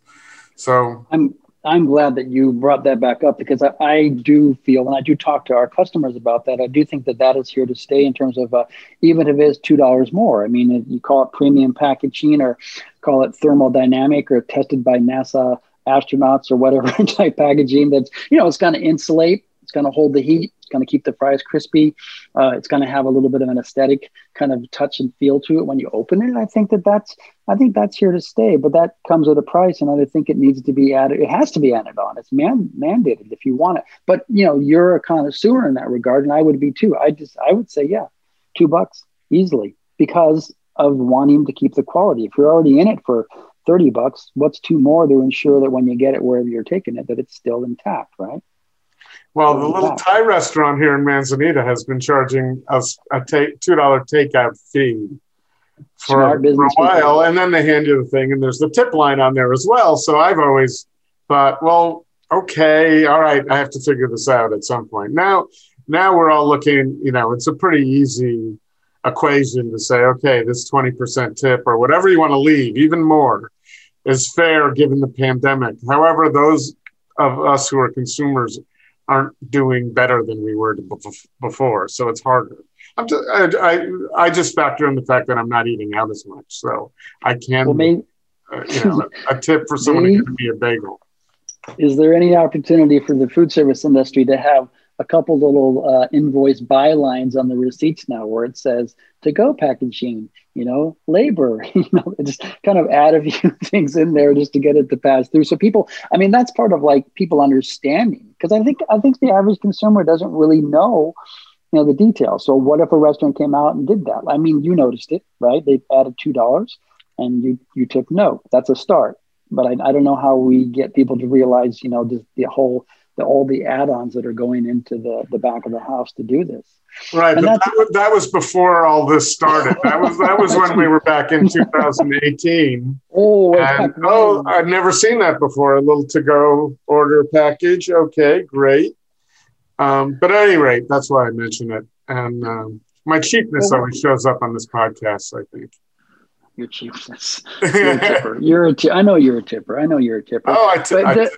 So I'm, I'm glad that you brought that back up because I, I, do feel, and I do talk to our customers about that. I do think that that is here to stay in terms of uh, even if it is two dollars more. I mean, you call it premium packaging or call it thermodynamic or tested by NASA astronauts or whatever [laughs] type packaging that's you know it's going to insulate it's going to hold the heat going to keep the fries crispy. Uh, it's going to have a little bit of an aesthetic kind of touch and feel to it when you open it. I think that that's i think that's here to stay but that comes at a price and i think it needs to be added it has to be added on. It's man, mandated if you want it. But you know you're a connoisseur in that regard and i would be too. I just i would say yeah two bucks easily because of wanting to keep the quality. If you're already in it for 30 bucks what's two more to ensure that when you get it wherever you're taking it that it's still intact right well the little thai restaurant here in manzanita has been charging us a ta- two dollar takeout fee for, for a while and then they hand you the thing and there's the tip line on there as well. So i've always thought well okay all right i have to figure this out at some point. Now now we're all looking you know it's a pretty easy equation to say, okay, this 20% tip or whatever you want to leave, even more, is fair given the pandemic. However, those of us who are consumers aren't doing better than we were before, so it's harder. I'm just, I, I, I, just factor in the fact that I'm not eating out as much, so I can, well, maybe, uh, you know, a, a, tip for someone maybe, to give me a bagel. is there any opportunity for the food service industry to have a couple little uh, invoice bylines on the receipts now where it says to go packaging, you know, labor, [laughs] you know, just kind of add a few [laughs] things in there just to get it to pass through. So people, I mean, that's part of like people understanding because I think I think the average consumer doesn't really know, you know, the details. So what if a restaurant came out and did that? I mean, you noticed it, right? They added two dollars, and you you took note. That's a start. But I, I don't know how we get people to realize, you know, the, the whole the, all the add-ons that are going into the the back of the house to do this. Right, but that was, that was before all this started. That was that was when we were back in [laughs] 2018. oh, and, oh, I've never seen that before. A little to-go order package. Okay, great. Um, but at any rate, that's why I mention it. And um, my cheapness always shows up on this podcast. I think your cheapness. You're a tipper. You're a t- I know you're a tipper. I know you're a tipper. Oh, I, t- I, t-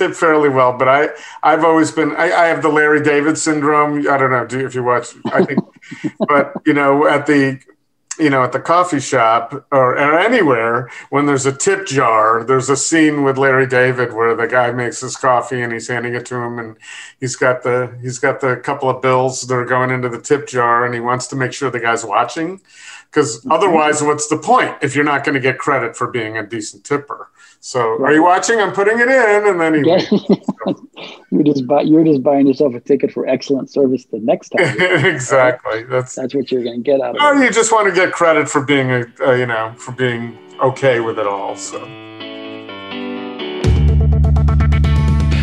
tip fairly well, but I I've always been I, I have the Larry David syndrome. I don't know do, if you watch. I think, [laughs] but you know at the you know at the coffee shop or, or anywhere when there's a tip jar, there's a scene with Larry David where the guy makes his coffee and he's handing it to him and he's got the he's got the couple of bills that are going into the tip jar and he wants to make sure the guy's watching because otherwise what's the point if you're not going to get credit for being a decent tipper so right. are you watching? I'm putting it in, and then he. [laughs] you're just buy, you're just buying yourself a ticket for excellent service the next time. [laughs] exactly. That's that's what you're going to get out of or it. you just want to get credit for being a, uh, you know for being okay with it all. So.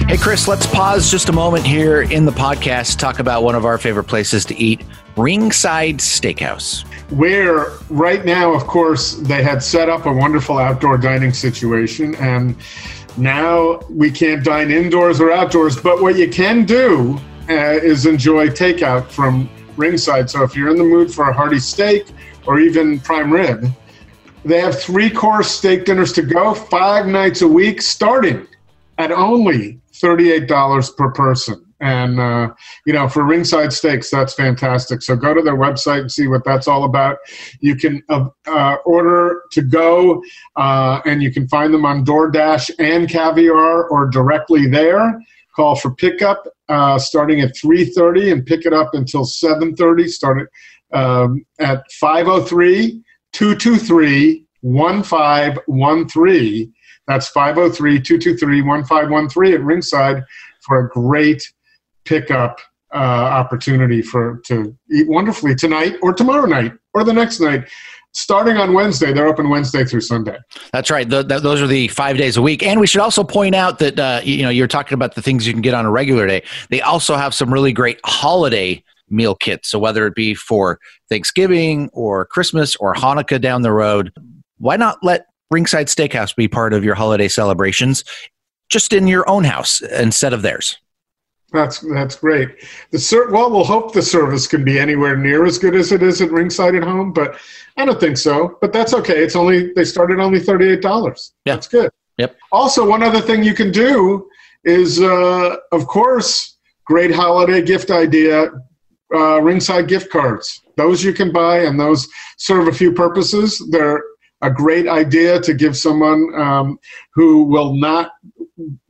Hey, Chris, let's pause just a moment here in the podcast, talk about one of our favorite places to eat Ringside Steakhouse where right now, of course, they had set up a wonderful outdoor dining situation, and now we can't dine indoors or outdoors. But what you can do uh, is enjoy takeout from Ringside. So if you're in the mood for a hearty steak or even prime rib, they have three course steak dinners to go five nights a week, starting at only $38 per person. And, uh, you know, for ringside steaks, that's fantastic. So go to their website and see what that's all about. You can uh, uh, order to go, uh, and you can find them on DoorDash and Caviar or directly there. Call for pickup uh, starting at 3.30 and pick it up until 7.30. Start um, at 503 223 1513. That's 503 223 1513 at Ringside for a great pickup uh, opportunity for to eat wonderfully tonight or tomorrow night or the next night. Starting on Wednesday, they're open Wednesday through Sunday. That's right. The, the, those are the five days a week. And we should also point out that uh, you know you're talking about the things you can get on a regular day. They also have some really great holiday meal kits. So whether it be for Thanksgiving or Christmas or Hanukkah down the road, why not let Ringside Steakhouse be part of your holiday celebrations, just in your own house instead of theirs? That's that's great. The ser- well, we'll hope the service can be anywhere near as good as it is at Ringside at home, but I don't think so. But that's okay. It's only they started only thirty eight dollars. Yeah. That's good. Yep. Also, one other thing you can do is, uh, of course, great holiday gift idea: uh, Ringside gift cards. Those you can buy, and those serve a few purposes. They're a great idea to give someone um, who will not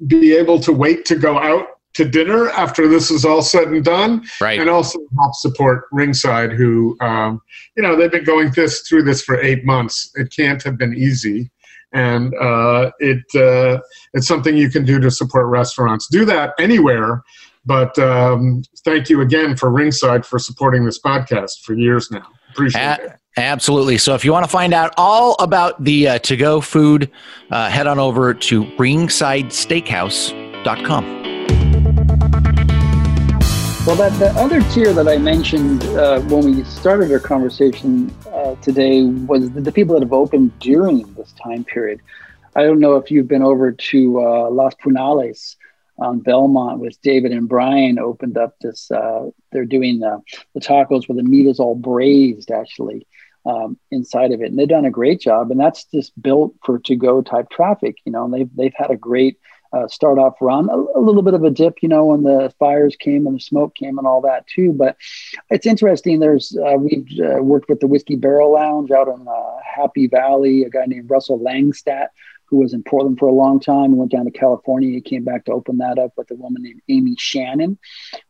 be able to wait to go out to dinner after this is all said and done, right. and also help support Ringside, who um, you know they've been going this through this for eight months. It can't have been easy, and uh, it uh, it's something you can do to support restaurants. Do that anywhere, but um, thank you again for Ringside for supporting this podcast for years now. Appreciate At- it. Absolutely. So if you want to find out all about the uh, to go food, uh, head on over to ringsidesteakhouse.com. Well, that the other tier that I mentioned uh, when we started our conversation uh, today was the, the, people that have opened during this time period. I don't know if you've been over to uh, Las Punales on Belmont with David and Brian. Opened up this. Uh, they're doing the, the tacos where the meat is all braised, actually. Um, inside of it, and they've done a great job. And that's just built for to-go type traffic, you know. And they've they've had a great uh, start off run. A, a, little bit of a dip, you know, when the fires came and the smoke came and all that too. But it's interesting. There's uh, we've uh, worked with the Whiskey Barrel Lounge out in uh, Happy Valley. A guy named Russell Langstat who was in Portland for a long time, went down to California. He came back to open that up with a woman named Amy Shannon,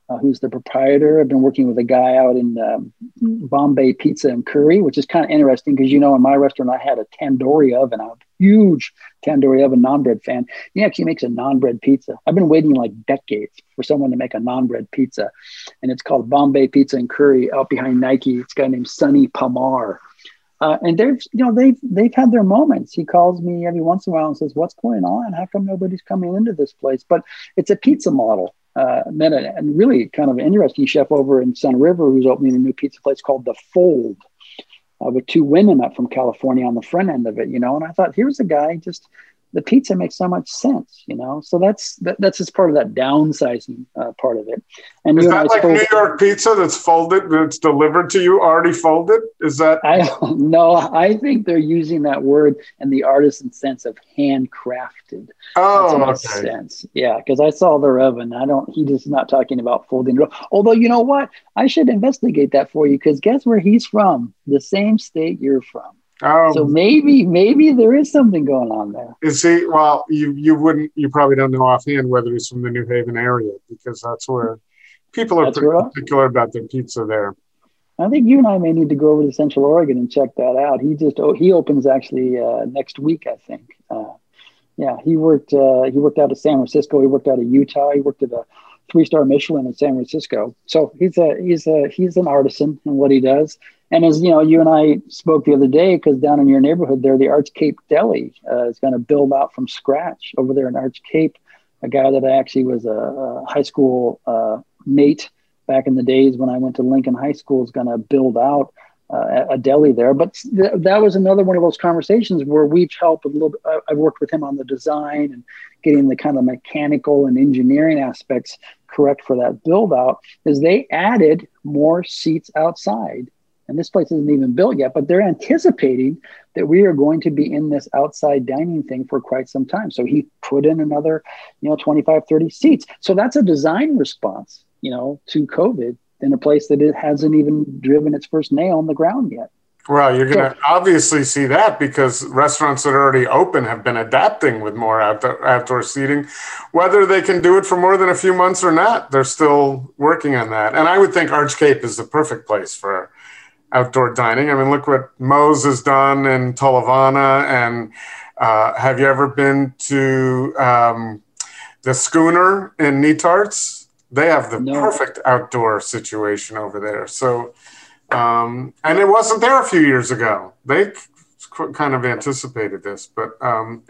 uh, who's the proprietor. I've been working with a guy out in um, Bombay Pizza and Curry, which is kind of interesting because you know in my restaurant I had a tandoori oven. I'm a huge tandoori oven naan bread fan. He actually makes a naan bread pizza. I've been waiting like decades for someone to make a naan bread pizza, and it's called Bombay Pizza and Curry out behind Nike. It's a guy named Sunny Pamar. Uh, and they've, you know, they've they've had their moments. He calls me every once in a while and says, "What's going on? How come nobody's coming into this place?" But it's a pizza model. Uh, met a, a really kind of interesting chef over in Sunriver who's opening a new pizza place called The Fold, uh, with two women up from California on the front end of it. You know, and I thought, here's a guy just the pizza makes so much sense, you know. So that's that, that's just part of that downsizing uh, part of it. And is that like New York pizza that's folded, that's delivered to you already folded? Is that? I [laughs] don't know. I think they're using that word in the artisan sense of handcrafted. Oh, okay. Sense, yeah. Because I saw the oven. I don't. He just not talking about folding. Although you know what, I should investigate that for you. Because guess where he's from? The same state you're from. Um, so maybe maybe there is something going on there. Is he? Well, you you wouldn't you probably don't know offhand whether he's from the New Haven area because that's where people are pretty particular about their pizza there. I think you and I may need to go over to Central Oregon and check that out. He just oh, he opens actually uh, next week, I think. Uh, yeah, he worked uh, he worked out of San Francisco. He worked out of Utah. He worked at a three star Michelin in San Francisco. So he's a he's a he's an artisan in what he does. And as you know, you and I spoke the other day because down in your neighborhood there, the Arch Cape Deli uh, is going to build out from scratch over there in Arch Cape. A guy that I actually was a, a high school uh, mate back in the days when I went to Lincoln High School is going to build out uh, a deli there. But th- that was another one of those conversations where we've helped a little. Bit, I've worked with him on the design and getting the kind of mechanical and engineering aspects correct for that build out. Is they added more seats outside and this place isn't even built yet, but they're anticipating that we are going to be in this outside dining thing for quite some time. So he put in another, you know, 25, 30 seats. So that's a design response, you know, to COVID in a place that it hasn't even driven its first nail on the ground yet. Well, you're going to so, obviously see that because restaurants that are already open have been adapting with more outdoor, outdoor seating. Whether they can do it for more than a few months or not, they're still working on that. And I would think Arch Cape is the perfect place for outdoor dining. I mean, look what Mo's has done in Tolovana. And uh, have you ever been to um, the Schooner in Netarts? They have the no. perfect outdoor situation over there. So, um, and it wasn't there a few years ago. They kind of anticipated this, but um,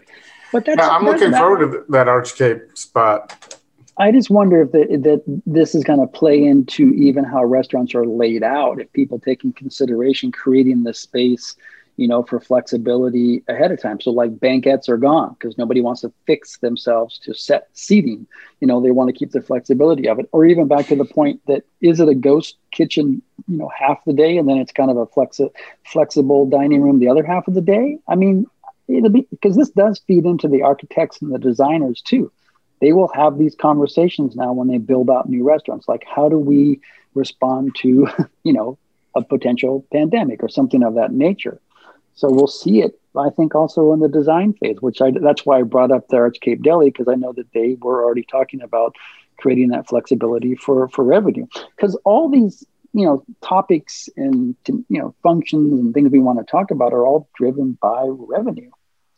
but that's, yeah, I'm looking that, forward to that Arch Cape spot. I just wonder if the, that this is going to play into even how restaurants are laid out. If people take in consideration creating the space, you know, for flexibility ahead of time. So like banquettes are gone because nobody wants to fix themselves to set seating. You know, they want to keep the flexibility of it. Or even back to the point that is it a ghost kitchen, you know, half the day and then it's kind of a flexi- flexible dining room the other half of the day? I mean, it'll be because this does feed into the architects and the designers too they will have these conversations now when they build out new restaurants like how do we respond to [laughs] you know a potential pandemic or something of that nature so we'll see it i think also in the design phase which i that's why i brought up the arch cape deli because i know that they were already talking about creating that flexibility for for revenue. Because all these you know topics and you know functions and things we want to talk about are all driven by revenue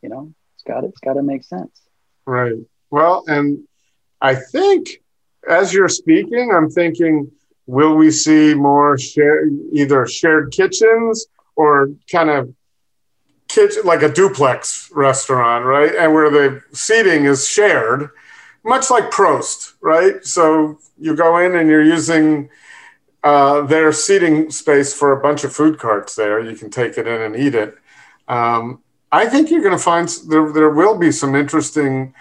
you know? It's got it's got to make sense. Right. Well, and I think as you're speaking, I'm thinking, will we see more share, either shared kitchens or kind of kitchen like a duplex restaurant, right? And where the seating is shared, much like Prost, right? So you go in and you're using uh, their seating space for a bunch of food carts there. You can take it in and eat it. Um, I think you're going to find there, there will be some interesting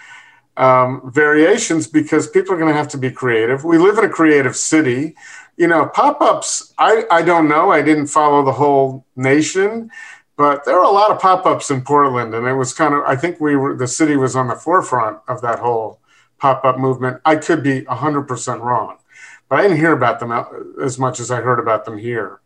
um, variations because people are going to have to be creative. We live in a creative city. You know, pop ups, I, I don't know. I didn't follow the whole nation, but there were a lot of pop ups in Portland. And it was kind of, I think we were, the city was on the forefront of that whole pop up movement. I could be 100% wrong, but I didn't hear about them as much as I heard about them here.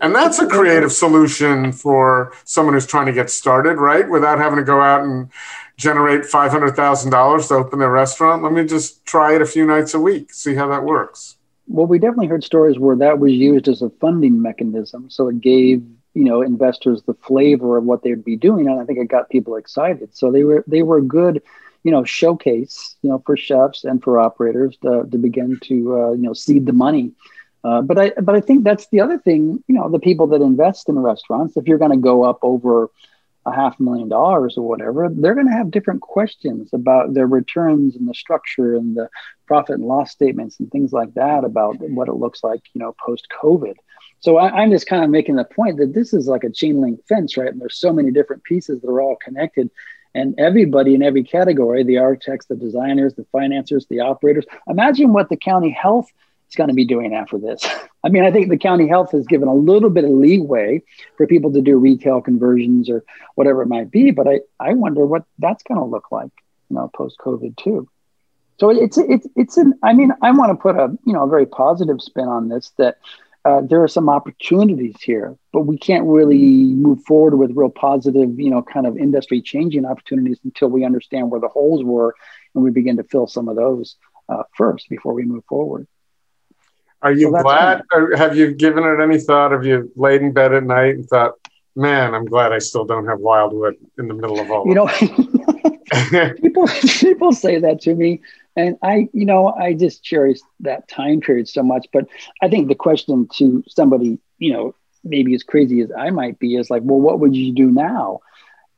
And that's a creative solution for someone who's trying to get started, right? Without having to go out and generate $500,000 to open their restaurant. Let me just try it a few nights a week, see how that works. Well, we definitely heard stories where that was used as a funding mechanism. So it gave you know investors the flavor of what they'd be doing and i think it got people excited. So they were they were good you know showcase you know for chefs and for operators to, to begin to uh, you know seed the money. Uh, but i but i think that's the other thing you know the people that invest in restaurants if you're going to go up over a half million dollars or whatever they're going to have different questions about their returns and the structure and the profit and loss statements and things like that about what it looks like you know post covid so I, am just kind of making the point that this is like a chain link fence, right? And there's so many different pieces that are all connected. And everybody in every category, the architects, the designers, the financiers, the operators, imagine what the county health is going to be doing after this. [laughs] I mean, I think the county health has given a little bit of leeway for people to do retail conversions or whatever it might be, but I, I wonder what that's going to look like, you know, post COVID too. So it's it's it's an. I mean, I want to put a you know a very positive spin on this that uh, there are some opportunities here, but we can't really move forward with real positive, you know, kind of industry changing opportunities until we understand where the holes were and we begin to fill some of those uh, first before we move forward. Are you so glad, or have you given it any thought? Have you laid in bed at night and thought, man, I'm glad I still don't have Wildwood in the middle of all you know, [laughs] people, people say that to me and I, you know, I just cherish that time period so much. But I think the question to somebody, you know, maybe as crazy as I might be is like, well, what would you do now?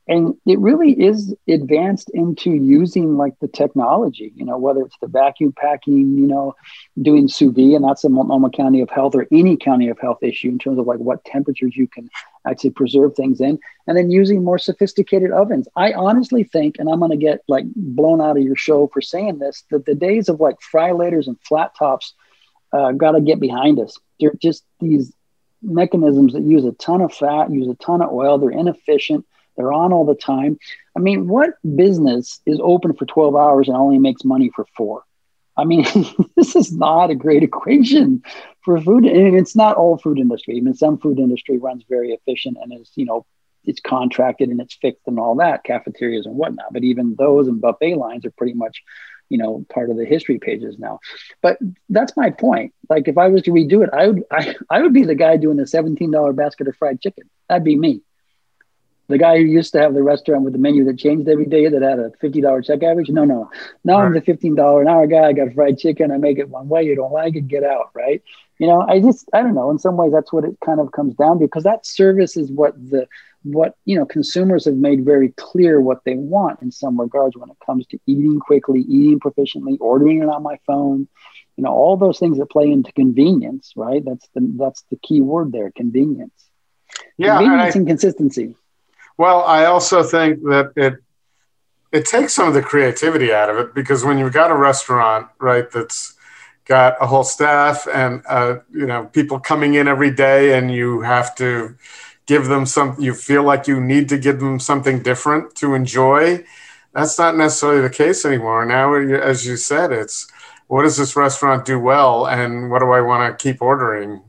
And it really is advanced into using like the technology you know whether it's the vacuum packing you know doing sous vide and that's a multnomah county of health or any county of health issue in terms of like what temperatures you can actually preserve things in and then using more sophisticated ovens. I honestly think and i'm going to get like blown out of your show for saying this that the days of like fry laters and flat tops uh, got to get behind us. They're just these mechanisms that use a ton of fat use a ton of oil they're inefficient they're on all the time. I mean, what business is open for 12 hours and only makes money for four? I mean, [laughs] this is not a great [laughs] equation for food. And it's not all food industry. I mean, some food industry runs very efficient and is, you know, it's contracted and it's fixed and all that, cafeterias and whatnot. But even those and buffet lines are pretty much, you know, part of the history pages now. But that's my point. Like if I was to redo it, I would I, I would be the guy doing the $17 basket of fried chicken. That'd be me the guy who used to have the restaurant with the menu that changed every day that had a $50 check average. No, no. Now right. I'm the $15 an hour guy. I got fried chicken. I make it one way. You don't like it, get out. Right. You know, I just, I don't know. In some ways, that's what it kind of comes down to because that service is what the, what, you know, consumers have made very clear what they want in some regards when it comes to eating quickly, eating proficiently, ordering it on my phone. You know, all those things that play into convenience, right? That's the, that's the key word there, convenience. Yeah. Convenience and, I, and consistency well, I also think that it it takes some of the creativity out of it because when you've got a restaurant, right, that's got a whole staff and uh, you know people coming in every day, and you have to give them some. You feel like you need to give them something different to enjoy. That's not necessarily the case anymore. Now, as you said, it's what does this restaurant do well, and what do I want to keep ordering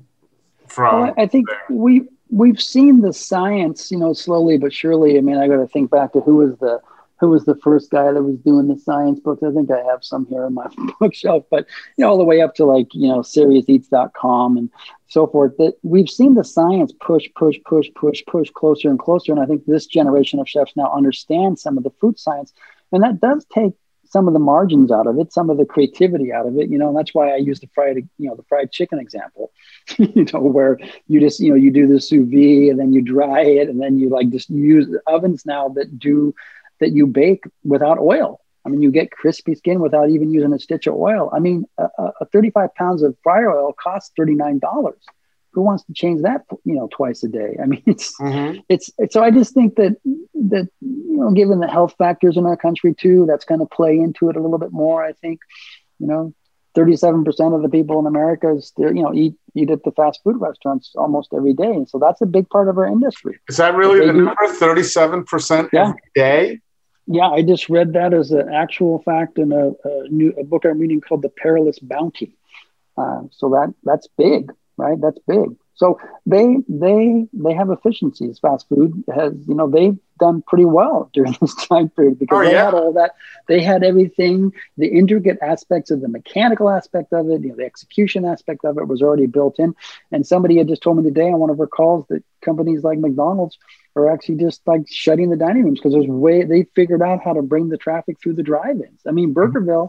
from? Well, I think there? we we've seen the science, you know, slowly but surely. I mean, I got to think back to who was the who was the first guy that was doing the science books. I think I have some here in my [laughs] bookshelf, but you know, all the way up to like you know, SeriousEats.com and so forth. That we've seen the science push, push, push, push, push closer and closer. And I think this generation of chefs now understand some of the food science, and that does take some of the margins out of it, some of the creativity out of it, you know, and that's why I use the fried, you know, the fried chicken example, [laughs] you know, where you just, you know, you do the sous vide and then you dry it and then you like just use ovens now that do that you bake without oil. I mean, you get crispy skin without even using a stitch of oil. I mean, a, a 35 pounds of fryer oil costs $39 who wants to change that you know twice a day? I mean [laughs] it's mm-hmm. it's, it's so i just think that that you know given the health factors in our country too that's going to play into it a little bit more i think. You know 37% of the people in america still you know eat eat at the fast food restaurants almost every day. And so that's a big part of our industry. Is that really the number 37% yeah. every day? Yeah i just read that as an actual fact in a, a new a book i'm reading called the perilous bounty. Uh, so that that's big right? That's big. So they they they have efficiencies. Fast food has you know they've done pretty well [laughs] during this time period because oh, they yeah. had all that. They had everything. The intricate aspects of the mechanical aspect of it, you know, the execution aspect of it was already built in. And somebody had just told me today on one of our calls that companies like McDonald's are actually just like shutting the dining rooms because there's way they figured out how to bring the traffic through the drive-ins. I mean, mm-hmm.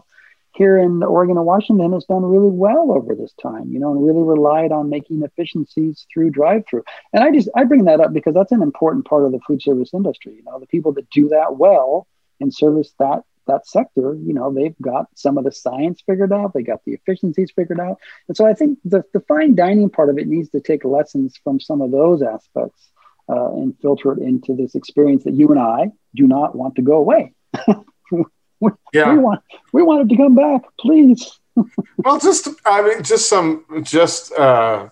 Here in Oregon and Washington has done really well over this time, you know, and really relied on making efficiencies through drive-through. And I just I bring that up because that's an important part of the food service industry. You know, the people that do that well and service that that sector, you know, they've got some of the science figured out, they got the efficiencies figured out. And so I think the, the fine dining part of it needs to take lessons from some of those aspects uh, and filter it into this experience that you and I do not want to go away. [laughs] we, yeah. we want we want it to come back, please. [laughs] well, just I mean, just some just uh,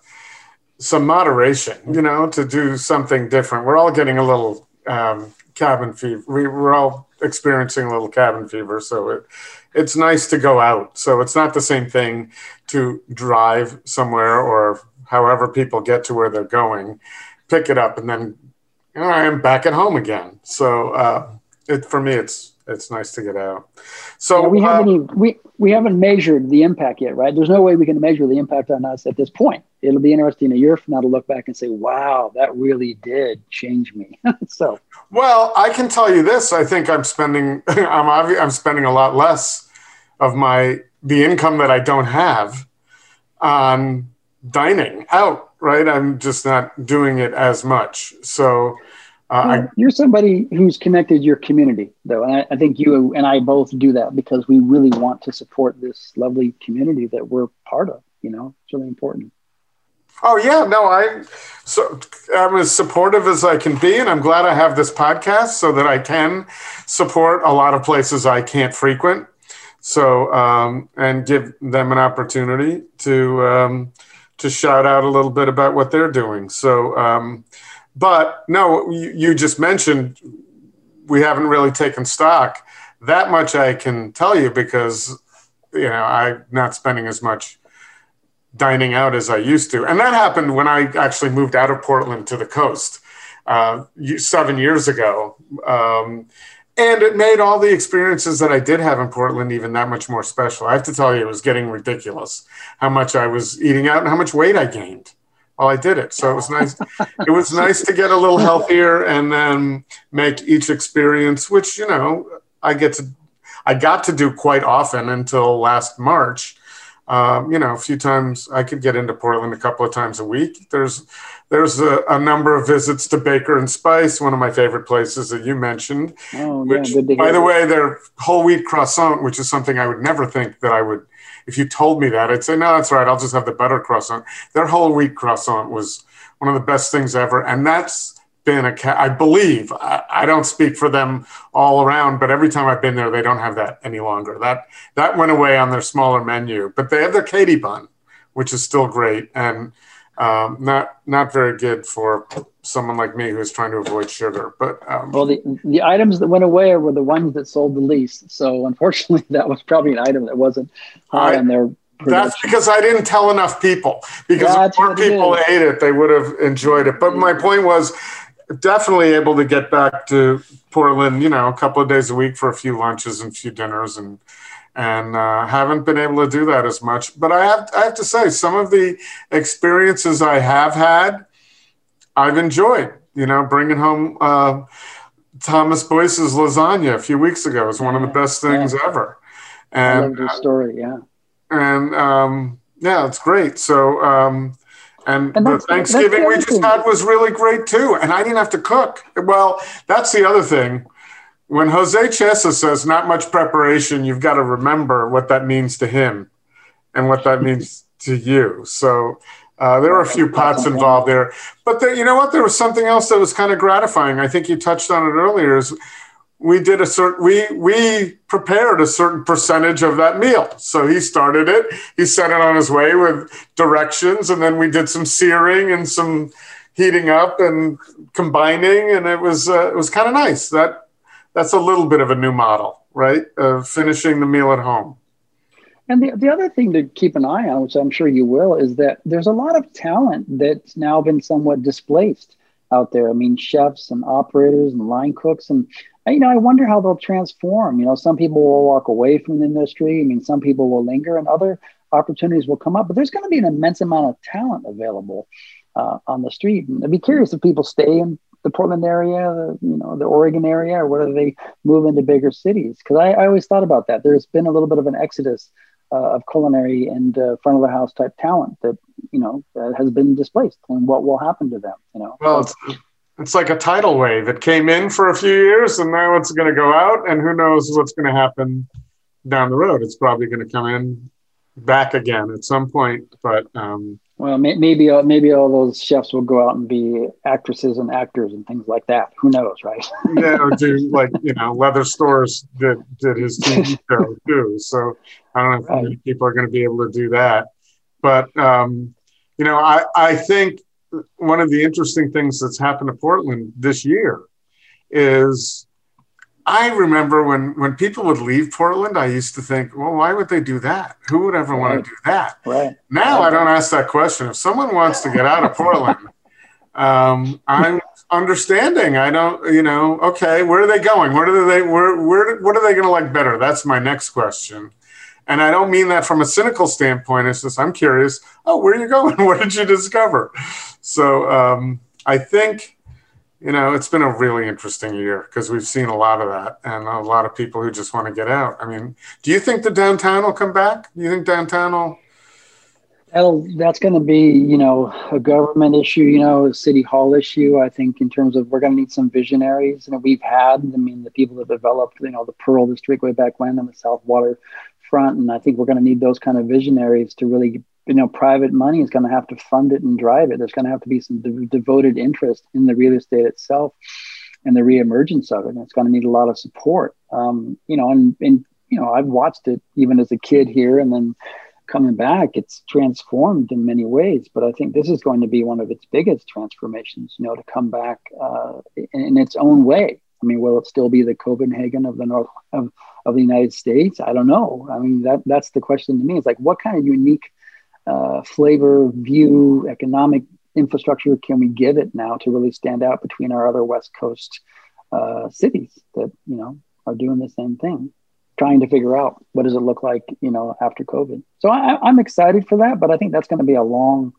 some moderation, you know, to do something different. We're all getting a little um, cabin fever. We, we're all experiencing a little cabin fever, so it it's nice to go out. So it's not the same thing to drive somewhere or however people get to where they're going pick it up, and then you know, I am back at home again. So uh, it, for me, it's it's nice to get out. So yeah, we haven't uh, even, we we haven't measured the impact yet, right? There's no way we can measure the impact on us at this point. It'll be interesting a year from now to look back and say, "Wow, that really did change me." [laughs] so, well, I can tell you this: I think I'm spending [laughs] I'm I'm spending a lot less of my the income that I don't have on dining out right? I'm just not doing it as much. So uh, well, you're somebody who's connected your community, though, and I, I, think you and I both do that because we really want to support this lovely community that we're part of. You know, it's really important. Oh yeah, no, I'm so I'm as supportive as I can be, and I'm glad I have this podcast so that I can support a lot of places I can't frequent. So um, and give them an opportunity to um, to shout out a little bit about what they're doing. So, um, but no, you, you, just mentioned we haven't really taken stock. That much I can tell you because you know I'm not spending as much dining out as I used to, and that happened when I actually moved out of Portland to the coast uh, seven years ago. Um, and it made all the experiences that I did have in Portland even that much more special. I have to tell you, it was getting ridiculous how much I was eating out and how much weight I gained while I did it. So it was nice. it was nice to get a little healthier and then make each experience, which you know I get to, I got to do quite often until last March. Um, you know, a few times I could get into Portland a couple of times a week. There's there's a, a, number of visits to Baker and Spice, one of my favorite places that you mentioned. Oh, which, yeah, by the way, their whole wheat croissant, which is something I would never think that I would. If you told me that, I'd say, no, that's right. I'll just have the butter croissant. Their whole wheat croissant was one of the best things ever, and that's been a. I believe I, I don't speak for them all around, but every time I've been there, they don't have that any longer. That that went away on their smaller menu, but they have their Katie bun, which is still great and um, not not very good for someone like me who's trying to avoid sugar. But um, well, the the items that went away were the ones that sold the least. So unfortunately, [laughs] that was probably an item that wasn't high I, on their. Production. That's because I didn't tell enough people. Because That's if more people it ate it, they would have enjoyed it. But my point was definitely able to get back to Portland, you know, a couple of days a week for a few lunches and a few dinners and and uh, haven't been able to do that as much. But I have, I have to say, some of the experiences I have had, I've enjoyed. You know, bringing home uh, Thomas Boyce's lasagna a few weeks ago was one of the best things yeah. ever. And I love story, yeah. And um, yeah, it's great. So, um, and, and the Thanksgiving we just had was really great too. And I didn't have to cook. Well, that's the other thing when Jose Chesa says not much preparation, you've got to remember what that means to him and what that means [laughs] to you. So uh, there were a few pots involved there, but there, you know what? There was something else that was kind of gratifying. I think you touched on it earlier. Is we did a certain we we prepared a certain percentage of that meal. So he started it. He sent it on his way with directions, and then we did some searing and some heating up and combining, and it was uh, it was kind of nice. That that's a little bit of a new model, right? Of finishing the meal at home. And the, the other thing to keep an eye on, which I'm sure you will, is that there's a lot of talent that's now been somewhat displaced out there. I mean, chefs and operators and line cooks. And, you know, I wonder how they'll transform. You know, some people will walk away from the industry. I mean, some people will linger and other opportunities will come up. But there's going to be an immense amount of talent available uh, on the street. And I'd be curious if people stay in the Portland area, the, you know, the Oregon area, or whether they move into bigger cities. Because I, I always thought about that. There's been a little bit of an exodus uh, of culinary and uh, front of the house type talent that you know has been displaced, and what will happen to them? You know. Well, it's, it's like a tidal wave. It came in for a few years, and now it's going to go out, and who knows what's going to happen down the road? It's probably going to come in back again at some point, but. Um, well, may, maybe uh, maybe all those chefs will go out and be actresses and actors and things like that. Who knows, right? [laughs] yeah, or do like you know, Leather Storrs did did his TV [laughs] show too. So I don't know if right. many people are going to be able to do that, but um, you know, I I think one of the interesting things that's happened to Portland this year is I remember when when people would leave Portland, I used to think, well, why would they do that? Who would ever right. want to do that? Right. Now right. I don't ask that question. If someone wants to get out of Portland, [laughs] um, I'm understanding. I don't, you know, okay, where are they going? Where do they where where what are they going to like better? That's my next question. And I don't mean that from a cynical standpoint. It's just I'm curious. Oh, where are you going? [laughs] what did you discover? So um, I think you know, it's been a really interesting year because we've seen a lot of that and a lot of people who just want to get out. I mean, do you think the downtown will come back? Do you think downtown will? That'll, that's going to be, you know, a government issue, you know, a city hall issue. I think in terms of we're going to need some visionaries. And we've had, I mean, the people that developed, you know, the Pearl District way back when on the South Water front. And I think we're going to need those kind of visionaries to really you know private money is going to have to fund it and drive it. There's going to have to be some de- devoted interest in the real estate itself and the reemergence of it. And it's going to need a lot of support. Um, you know and, and you know i've watched it even as a kid here and then coming back it's transformed in many ways. But i think this is going to be one of its biggest transformations you know to come back uh, in, in its own way. I mean will it still be the copenhagen of the north of, of the united states? I don't know. I mean that that's the question to me. It's like what kind of unique uh, flavor, view, economic infrastructure can we give it now to really stand out between our other West Coast uh, cities that you know are doing the same thing, trying to figure out what does it look like, you know, after COVID. So I, am excited for that, but I think that's going to be a long,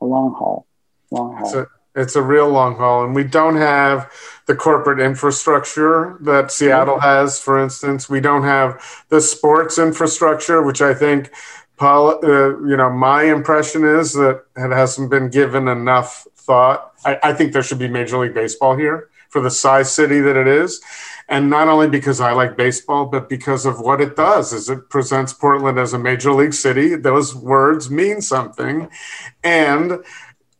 a long haul, long haul. It's a, it's a real long haul, and we don't have the corporate infrastructure that Seattle has, for instance. We don't have the sports infrastructure, which I think Paul, uh, you know, my impression is that it hasn't been given enough thought. I, I, think there should be Major League Baseball here for the size city that it is. And not only because I like baseball, but because of what it does is it presents Portland as a major league city. Those words mean something. And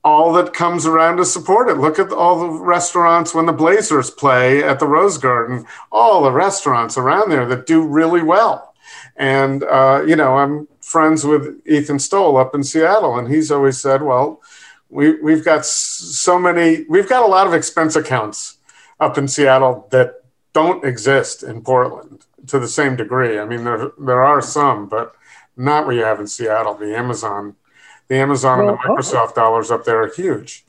all that comes around to support it. Look at all the restaurants when the Blazers play at the Rose Garden, all the restaurants around there that do really well. And, uh, you know, I'm friends with Ethan Stowell up in Seattle, and he's always said, "Well, we we've got so many, we've got a lot of expense accounts up in Seattle that don't exist in Portland to the same degree. I mean, there there are some, but not what you have in Seattle. The Amazon, the Amazon well, and the oh. Microsoft dollars up there are huge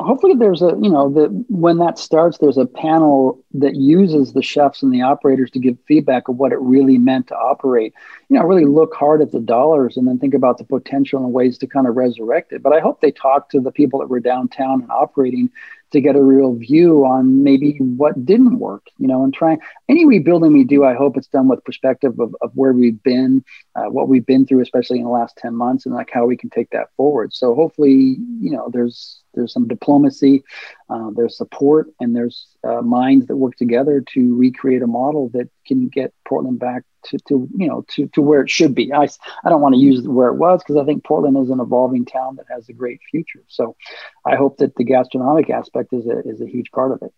hopefully there's a you know that when that starts there's a panel that uses the chefs and the operators to give feedback of what it really meant to operate. You know really look hard at the dollars and then think about the potential and ways to kind of resurrect it. But i hope they talk to the people that were downtown and operating to get a real view on maybe what didn't work, you know, and trying any rebuilding we do, I hope it's done with perspective of, of where we've been, uh, what we've been through, especially in the last 10 months and like how we can take that forward. So hopefully, you know, there's, there's some diplomacy, uh, there's support and there's uh, minds that work together to recreate a model that can get Portland back to, to you know to, to where it should be. I, I don't want to use where it was because I think Portland is an evolving town that has a great future. So I hope that the gastronomic aspect is a, is a huge part of it.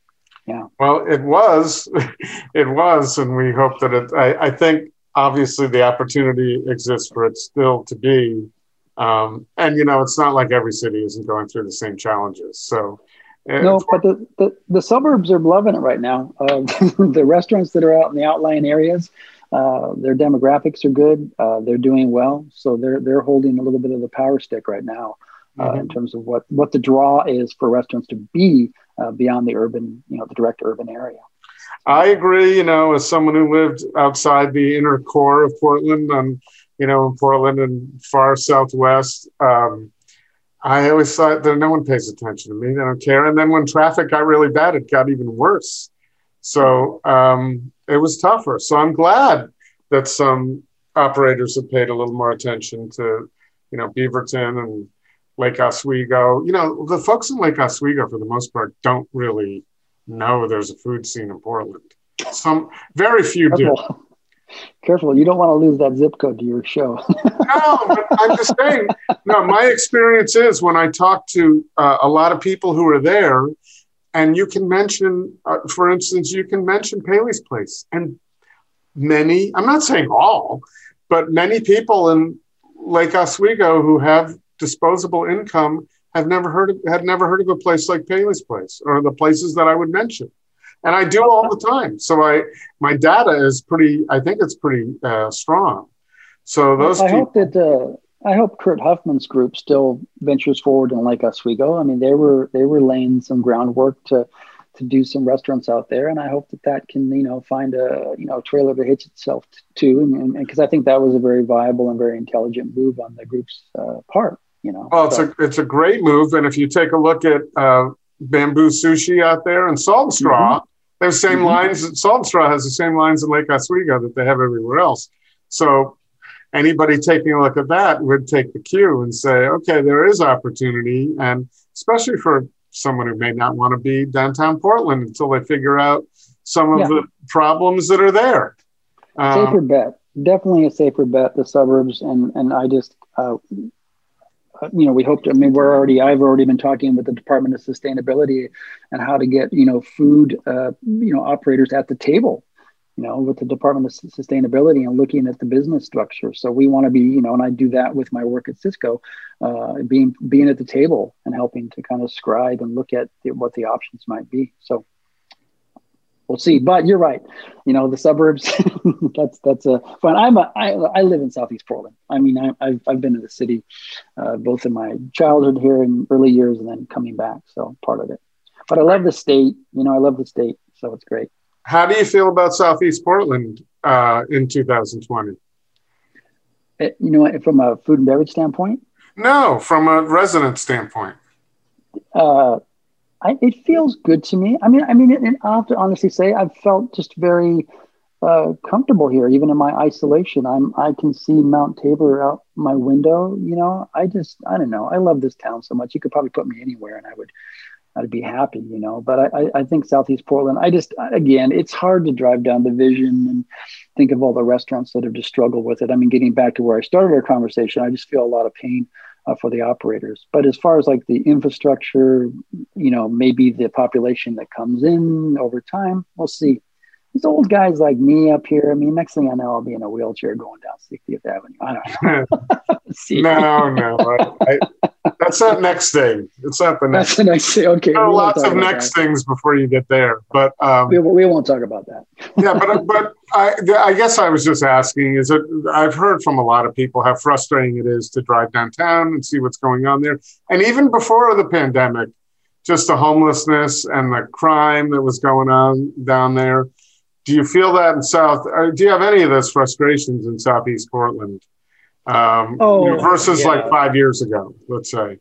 Yeah. Well, it was, [laughs] it was, and we hope that it. I, I think obviously the opportunity exists for it still to be. Um, and you know, it's not like every city isn't going through the same challenges. So no, but the, the, the, suburbs are loving it right now. Uh, [laughs] the restaurants that are out in the outlying areas uh, their demographics are good. Uh, they're doing well, so they're they're holding a little bit of the power stick right now uh, mm-hmm. in terms of what what the draw is for restaurants to be uh, beyond the urban, you know, the direct urban area. I agree. You know, as someone who lived outside the inner core of Portland, and you know, in Portland and far southwest. Um, I always thought that no one pays attention to me. They don't care. And then when traffic got really bad, it got even worse. So um, it was tougher. So I'm glad that some operators have paid a little more attention to, you know, Beaverton and Lake Oswego. You know, the folks in Lake Oswego, for the most part, don't really know there's a food scene in Portland. Some very few do. Careful, you don't want to lose that zip code to your show. [laughs] no, I'm just saying. No, my experience is when I talk to uh, a lot of people who are there, and you can mention, uh, for instance, you can mention Paley's Place, and many, I'm not saying all, but many people in Lake Oswego who have disposable income have never heard of, had never heard of a place like Paley's Place or the places that I would mention. And I do all the time. So I, my data is pretty, I think it's pretty uh, strong. So those. I hope that uh, I hope Kurt Huffman's group still ventures forward in Lake Oswego. I mean, they were they were laying some groundwork to to do some restaurants out there, and I hope that that can you know find a you know trailer to hitch itself to, and because I think that was a very viable and very intelligent move on the group's uh, part. You know, well, it's so. a it's a great move, and if you take a look at uh, Bamboo Sushi out there and Salt Straw, mm-hmm. They have the same mm-hmm. lines. Salt and Straw has the same lines in Lake Oswego that they have everywhere else. So anybody taking a look at that would take the cue and say, okay, there is opportunity. And especially for someone who may not want to be downtown Portland until they figure out some of yeah. the problems that are there. Safer um, bet. Definitely a safer bet, the suburbs. And, and I just, uh, you know, we hope to, I mean, we're already, I've already been talking with the Department of Sustainability and how to get, you know, food, uh, you know, operators at the table you know, with the Department of Sustainability and looking at the business structure. So we want to be, you know, and I do that with my work at Sysco, uh, being being at the table and helping to kind of scribe and look at the, what the options might be. So we'll see. But you're right. You know, the suburbs. [laughs] that's that's a fun. I'm a I, I live in Southeast Portland. I mean, I, have I've been to the city, uh, both in my childhood here in early years and then coming back. So part of it. But I love the state. You know, I love the state. So it's great. How do you feel about Southeast Portland uh, in 2020? Uh, you know, from a food and beverage standpoint? No, from a resident standpoint. Uh, I, it feels good to me. I mean, I mean, and I have to honestly say, I've felt just very uh, comfortable here, even in my isolation. I'm, I can see Mount Tabor out my window. You know, I just, I don't know. I love this town so much. You could probably put me anywhere, and I would I'd be happy, you know. But I, I think Southeast Portland, I just, again, it's hard to drive down the vision and think of all the restaurants that have just struggled with it. I mean, getting back to where I started our conversation, I just feel a lot of pain uh, for the operators. But as far as like the infrastructure, you know, maybe the population that comes in over time, we'll see these old guys like me up here. I mean, next thing I know, I'll be in a wheelchair going down 60th Avenue. I don't know. [laughs] [laughs] no, no, I, I, that's not next thing. It's not the next. That's the next thing. Okay. There are lots of next that. things before you get there, but um, we, we won't talk about that. [laughs] yeah, but but I, I guess I was just asking. Is it? I've heard from a lot of people how frustrating it is to drive downtown and see what's going on there, and even before the pandemic, just the homelessness and the crime that was going on down there do you feel that in South? Uh, do you have any of those frustrations in Southeast Portland um, oh, you know, versus yeah. like five years ago, let's say?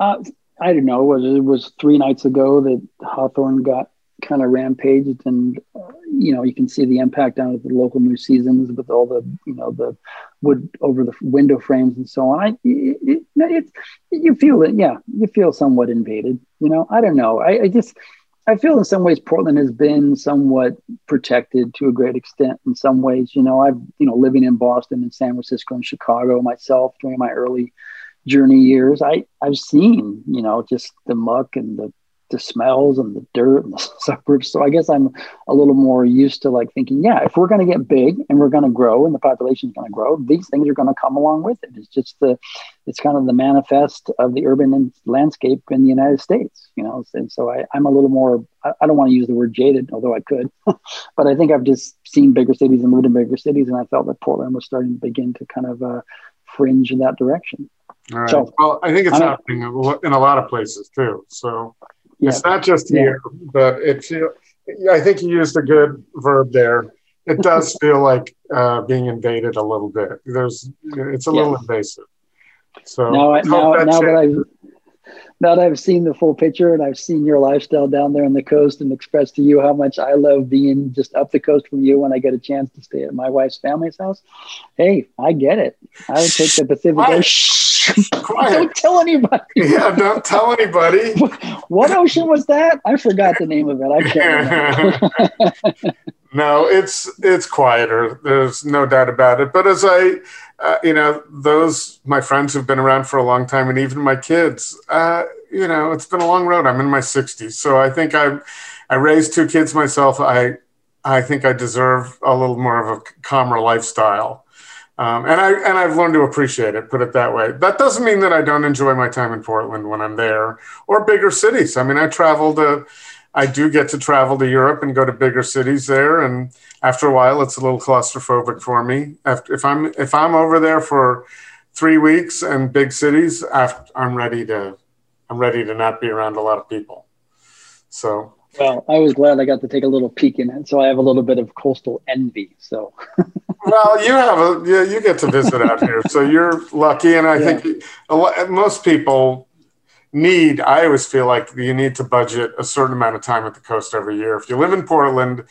Uh, I don't know. It was, it was three nights ago that Hawthorne got kind of rampaged, and uh, you know you can see the impact down at the local New Seasons with all the you know the wood over the window frames and so on. I it, it, it you feel it, yeah, you feel somewhat invaded. You know, I don't know. I, I just I feel in some ways Portland has been somewhat protected to a great extent. In some ways, you know, I've you know living in Boston and San Francisco and Chicago myself during my early journey years. I I've seen you know just the muck and the the smells and the dirt and the [laughs] suburbs. So I guess I'm a little more used to like thinking, yeah, if we're going to get big and we're going to grow and the population is going to grow, these things are going to come along with it. It's just the, it's kind of the manifest of the urban landscape in the United States, you know. And so I, I'm a little more, I, I don't want to use the word jaded, although I could, [laughs] but I think I've just seen bigger cities and moved in bigger cities, and I felt that Portland was starting to begin to kind of uh, fringe in that direction. All right. So, well, I think it's happening in a lot of places too. So yeah. it's not just here, yeah. but it's. I think you used a good verb there. It does [laughs] feel like uh, being invaded a little bit. There's, it's a little invasive. So now, now, now that I now that I've seen the full picture and I've seen your lifestyle down there on the coast and expressed to you how much I love being just up the coast from you when I get a chance to stay at my wife's family's house. Hey, I get it. I would take the Pacific Ocean [laughs] don't tell anybody. Yeah, don't tell anybody. [laughs] what ocean was that? I forgot the name of it. I can't. [laughs] no, it's it's quieter. There's no doubt about it. But as I, uh, you know, those my friends who've been around for a long time, and even my kids, uh, you know, it's been a long road. I'm in my 60s, so I think I, I raised two kids myself. I, I think I deserve a little more of a calmer lifestyle. Um, and I and I've learned to appreciate it. Put it that way. That doesn't mean that I don't enjoy my time in Portland when I'm there or bigger cities. I mean, I travel to, I do get to travel to Europe and go to bigger cities there. And after a while, it's a little claustrophobic for me. After, if I'm if I'm over there for three weeks and big cities, after, I'm ready to I'm ready to not be around a lot of people. So well, I was glad I got to take a little peek in it, so I have a little bit of coastal envy. So, [laughs] well, you have a yeah, you get to visit out here, so you're lucky, and I yeah. think lot, most people need. I always feel like you need to budget a certain amount of time at the coast every year. If you live in Portland,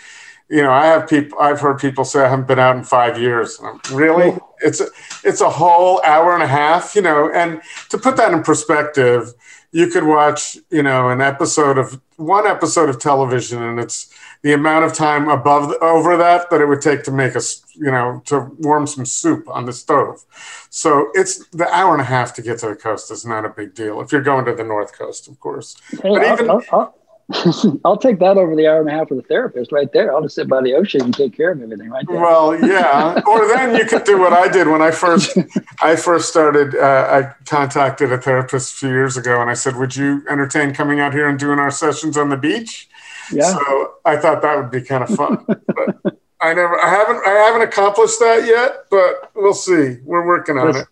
you know I have people. I've heard people say I haven't been out in five years. really, it's a, it's a whole hour and a half. You know, and to put that in perspective you could watch, you know, an episode of one episode of television, and it's the amount of time above over that that it would take to make us, you know, to warm some soup on the stove. So it's the hour and a half to get to the coast is not a big deal if you're going to the north coast, of course. Hey, but even I'll, I'll, [laughs] I'll take that over the hour and a half with the therapist right there. I'll just sit by the ocean and take care of everything right there. Well, yeah. [laughs] or then you could do what I did when I first I first started. Uh, I contacted a therapist a few years ago, and I said, "Would you entertain coming out here and doing our sessions on the beach?" Yeah. So I thought that would be kind of fun. but I never, I haven't, I haven't accomplished that yet, but we'll see. We're working on it.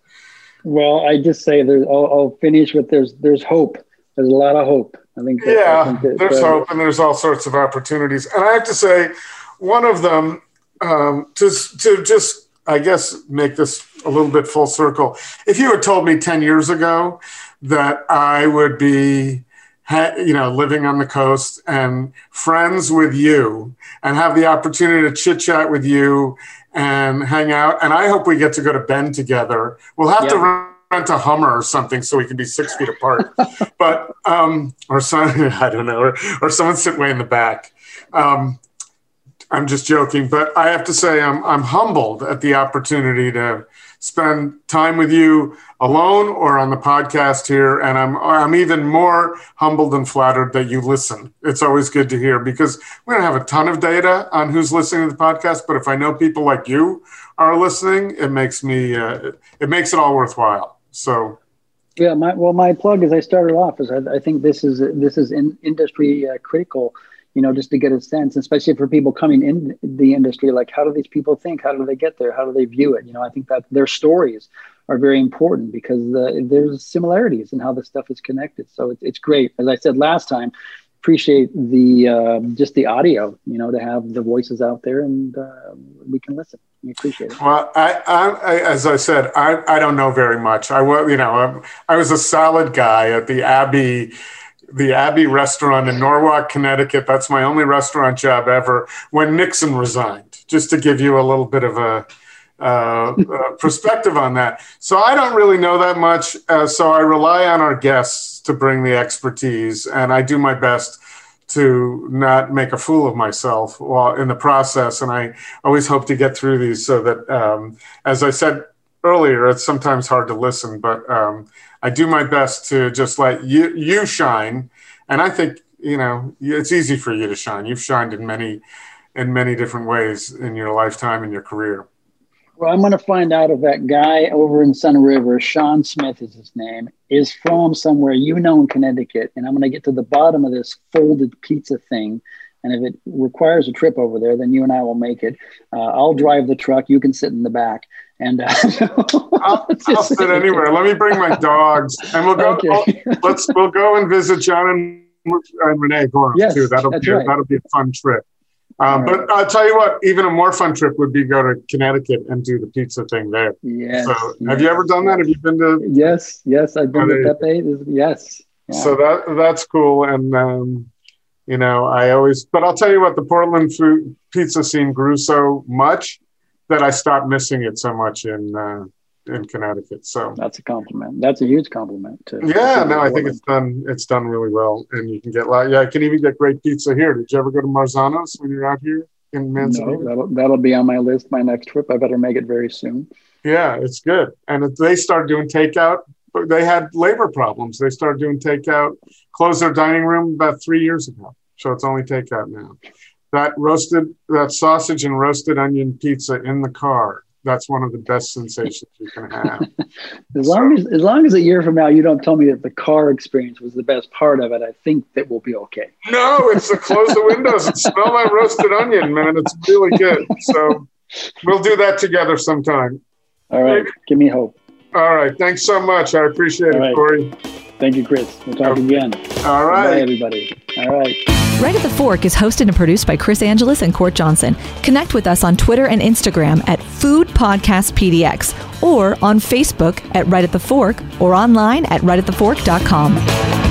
Well, I just say there's. I'll, I'll finish with there's there's hope. There's a lot of hope I think. That, yeah, I think that, there's uh, hope and there's all sorts of opportunities. And I have to say, one of them um, to to just I guess make this a little bit full circle. If you had told me ten years ago that I would be you know, living on the coast and friends with you and have the opportunity to chit chat with you and hang out. And I hope we get to go to Bend together. We'll have to rent a Hummer or something so we can be six feet apart. [laughs] but um, or some [laughs] I don't know, or, or someone sit way in the back. Um, I'm just joking, but I have to say I'm I'm humbled at the opportunity to spend time with you alone or on the podcast here, and I'm I'm even more humbled and flattered that you listen. It's always good to hear because we don't have a ton of data on who's listening to the podcast, but if I know people like you are listening, it makes me uh, it makes it all worthwhile. So, yeah, my well, my plug as I started off is I, I think this is this is in industry uh, critical. You know, just to get a sense, especially for people coming in the industry, like how do these people think? How do they get there? How do they view it? You know, I think that their stories are very important because uh, there's similarities in how this stuff is connected. So it's, it's great. As I said last time, appreciate the uh, just the audio, you know, to have the voices out there and uh, we can listen. We appreciate it. Well, I, I, as I said, I, I don't know very much. I was, you know, I, I was a salad guy at the Abbey the Abbey restaurant in Norwalk, Connecticut. That's my only restaurant job ever when Nixon resigned, just to give you a little bit of a, uh, uh, perspective on that. So I don't really know that much. Uh, so I rely on our guests to bring the expertise, and I do my best to not make a fool of myself while in the process. And I always hope to get through these so that, um, as I said earlier, it's sometimes hard to listen, but um, I do my best to just let you you shine. And I think you know, it's easy for you to shine. You've shined in many, in many different ways in your lifetime and your career. Well, I'm going to find out if that guy over in Sunriver, Sean Smith is his name, is from somewhere you know in Connecticut. And I'm going to get to the bottom of this folded pizza thing. And if it requires a trip over there, then you and I will make it. Uh, I'll drive the truck. You can sit in the back. And uh, [laughs] I'll, [laughs] I'll sit anywhere. Let me bring my dogs, and we'll go. Okay. We'll, let's we'll go and visit John and, and Renee Gorham yes, too. That'll be right. that'll be a fun trip. Um, but I'll tell you what, even a more fun trip would be go to Connecticut and do the pizza thing there. Yes. So yes, have you ever done that? Have you been to? Yes, yes, I've been to Pepe. Yes. Yeah. So that that's cool, and um, you know, I always. But I'll tell you what, the Portland food pizza scene grew so much that I stopped missing it so much in uh, in Connecticut. So that's a compliment. That's a huge compliment. To, yeah, to no, I think it's done. It's done really well, and you can get like yeah, I can even get great pizza here. Did you ever go to Marzano's when you're out here in Manzanita? No, that'll that'll be on my list. My next trip. I better make it very soon. Yeah, it's good. And they start doing takeout, they had labor problems. They started doing takeout, closed their dining room about three years ago. So it's only takeout now. That roasted, that sausage and roasted onion pizza in the car that's one of the best sensations you can have. [laughs] as long as as long as a year from now you don't tell me that the car experience was the best part of it, I think that we'll be okay. No, it's to close the windows and smell that roasted onion, man. It's really good. So we'll do that together sometime. All right, Maybe. give me hope. All right, thanks so much. I appreciate All it, right. Cory. Thank you, Chris. We'll talk okay. again. All right, Bye, everybody. All right. Right at the Fork is hosted and produced by Chris Angelus and Court Johnson. Connect with us on Twitter and Instagram at Food Podcast PDX or on Facebook at Right at the Fork or online at rightatthefork.com.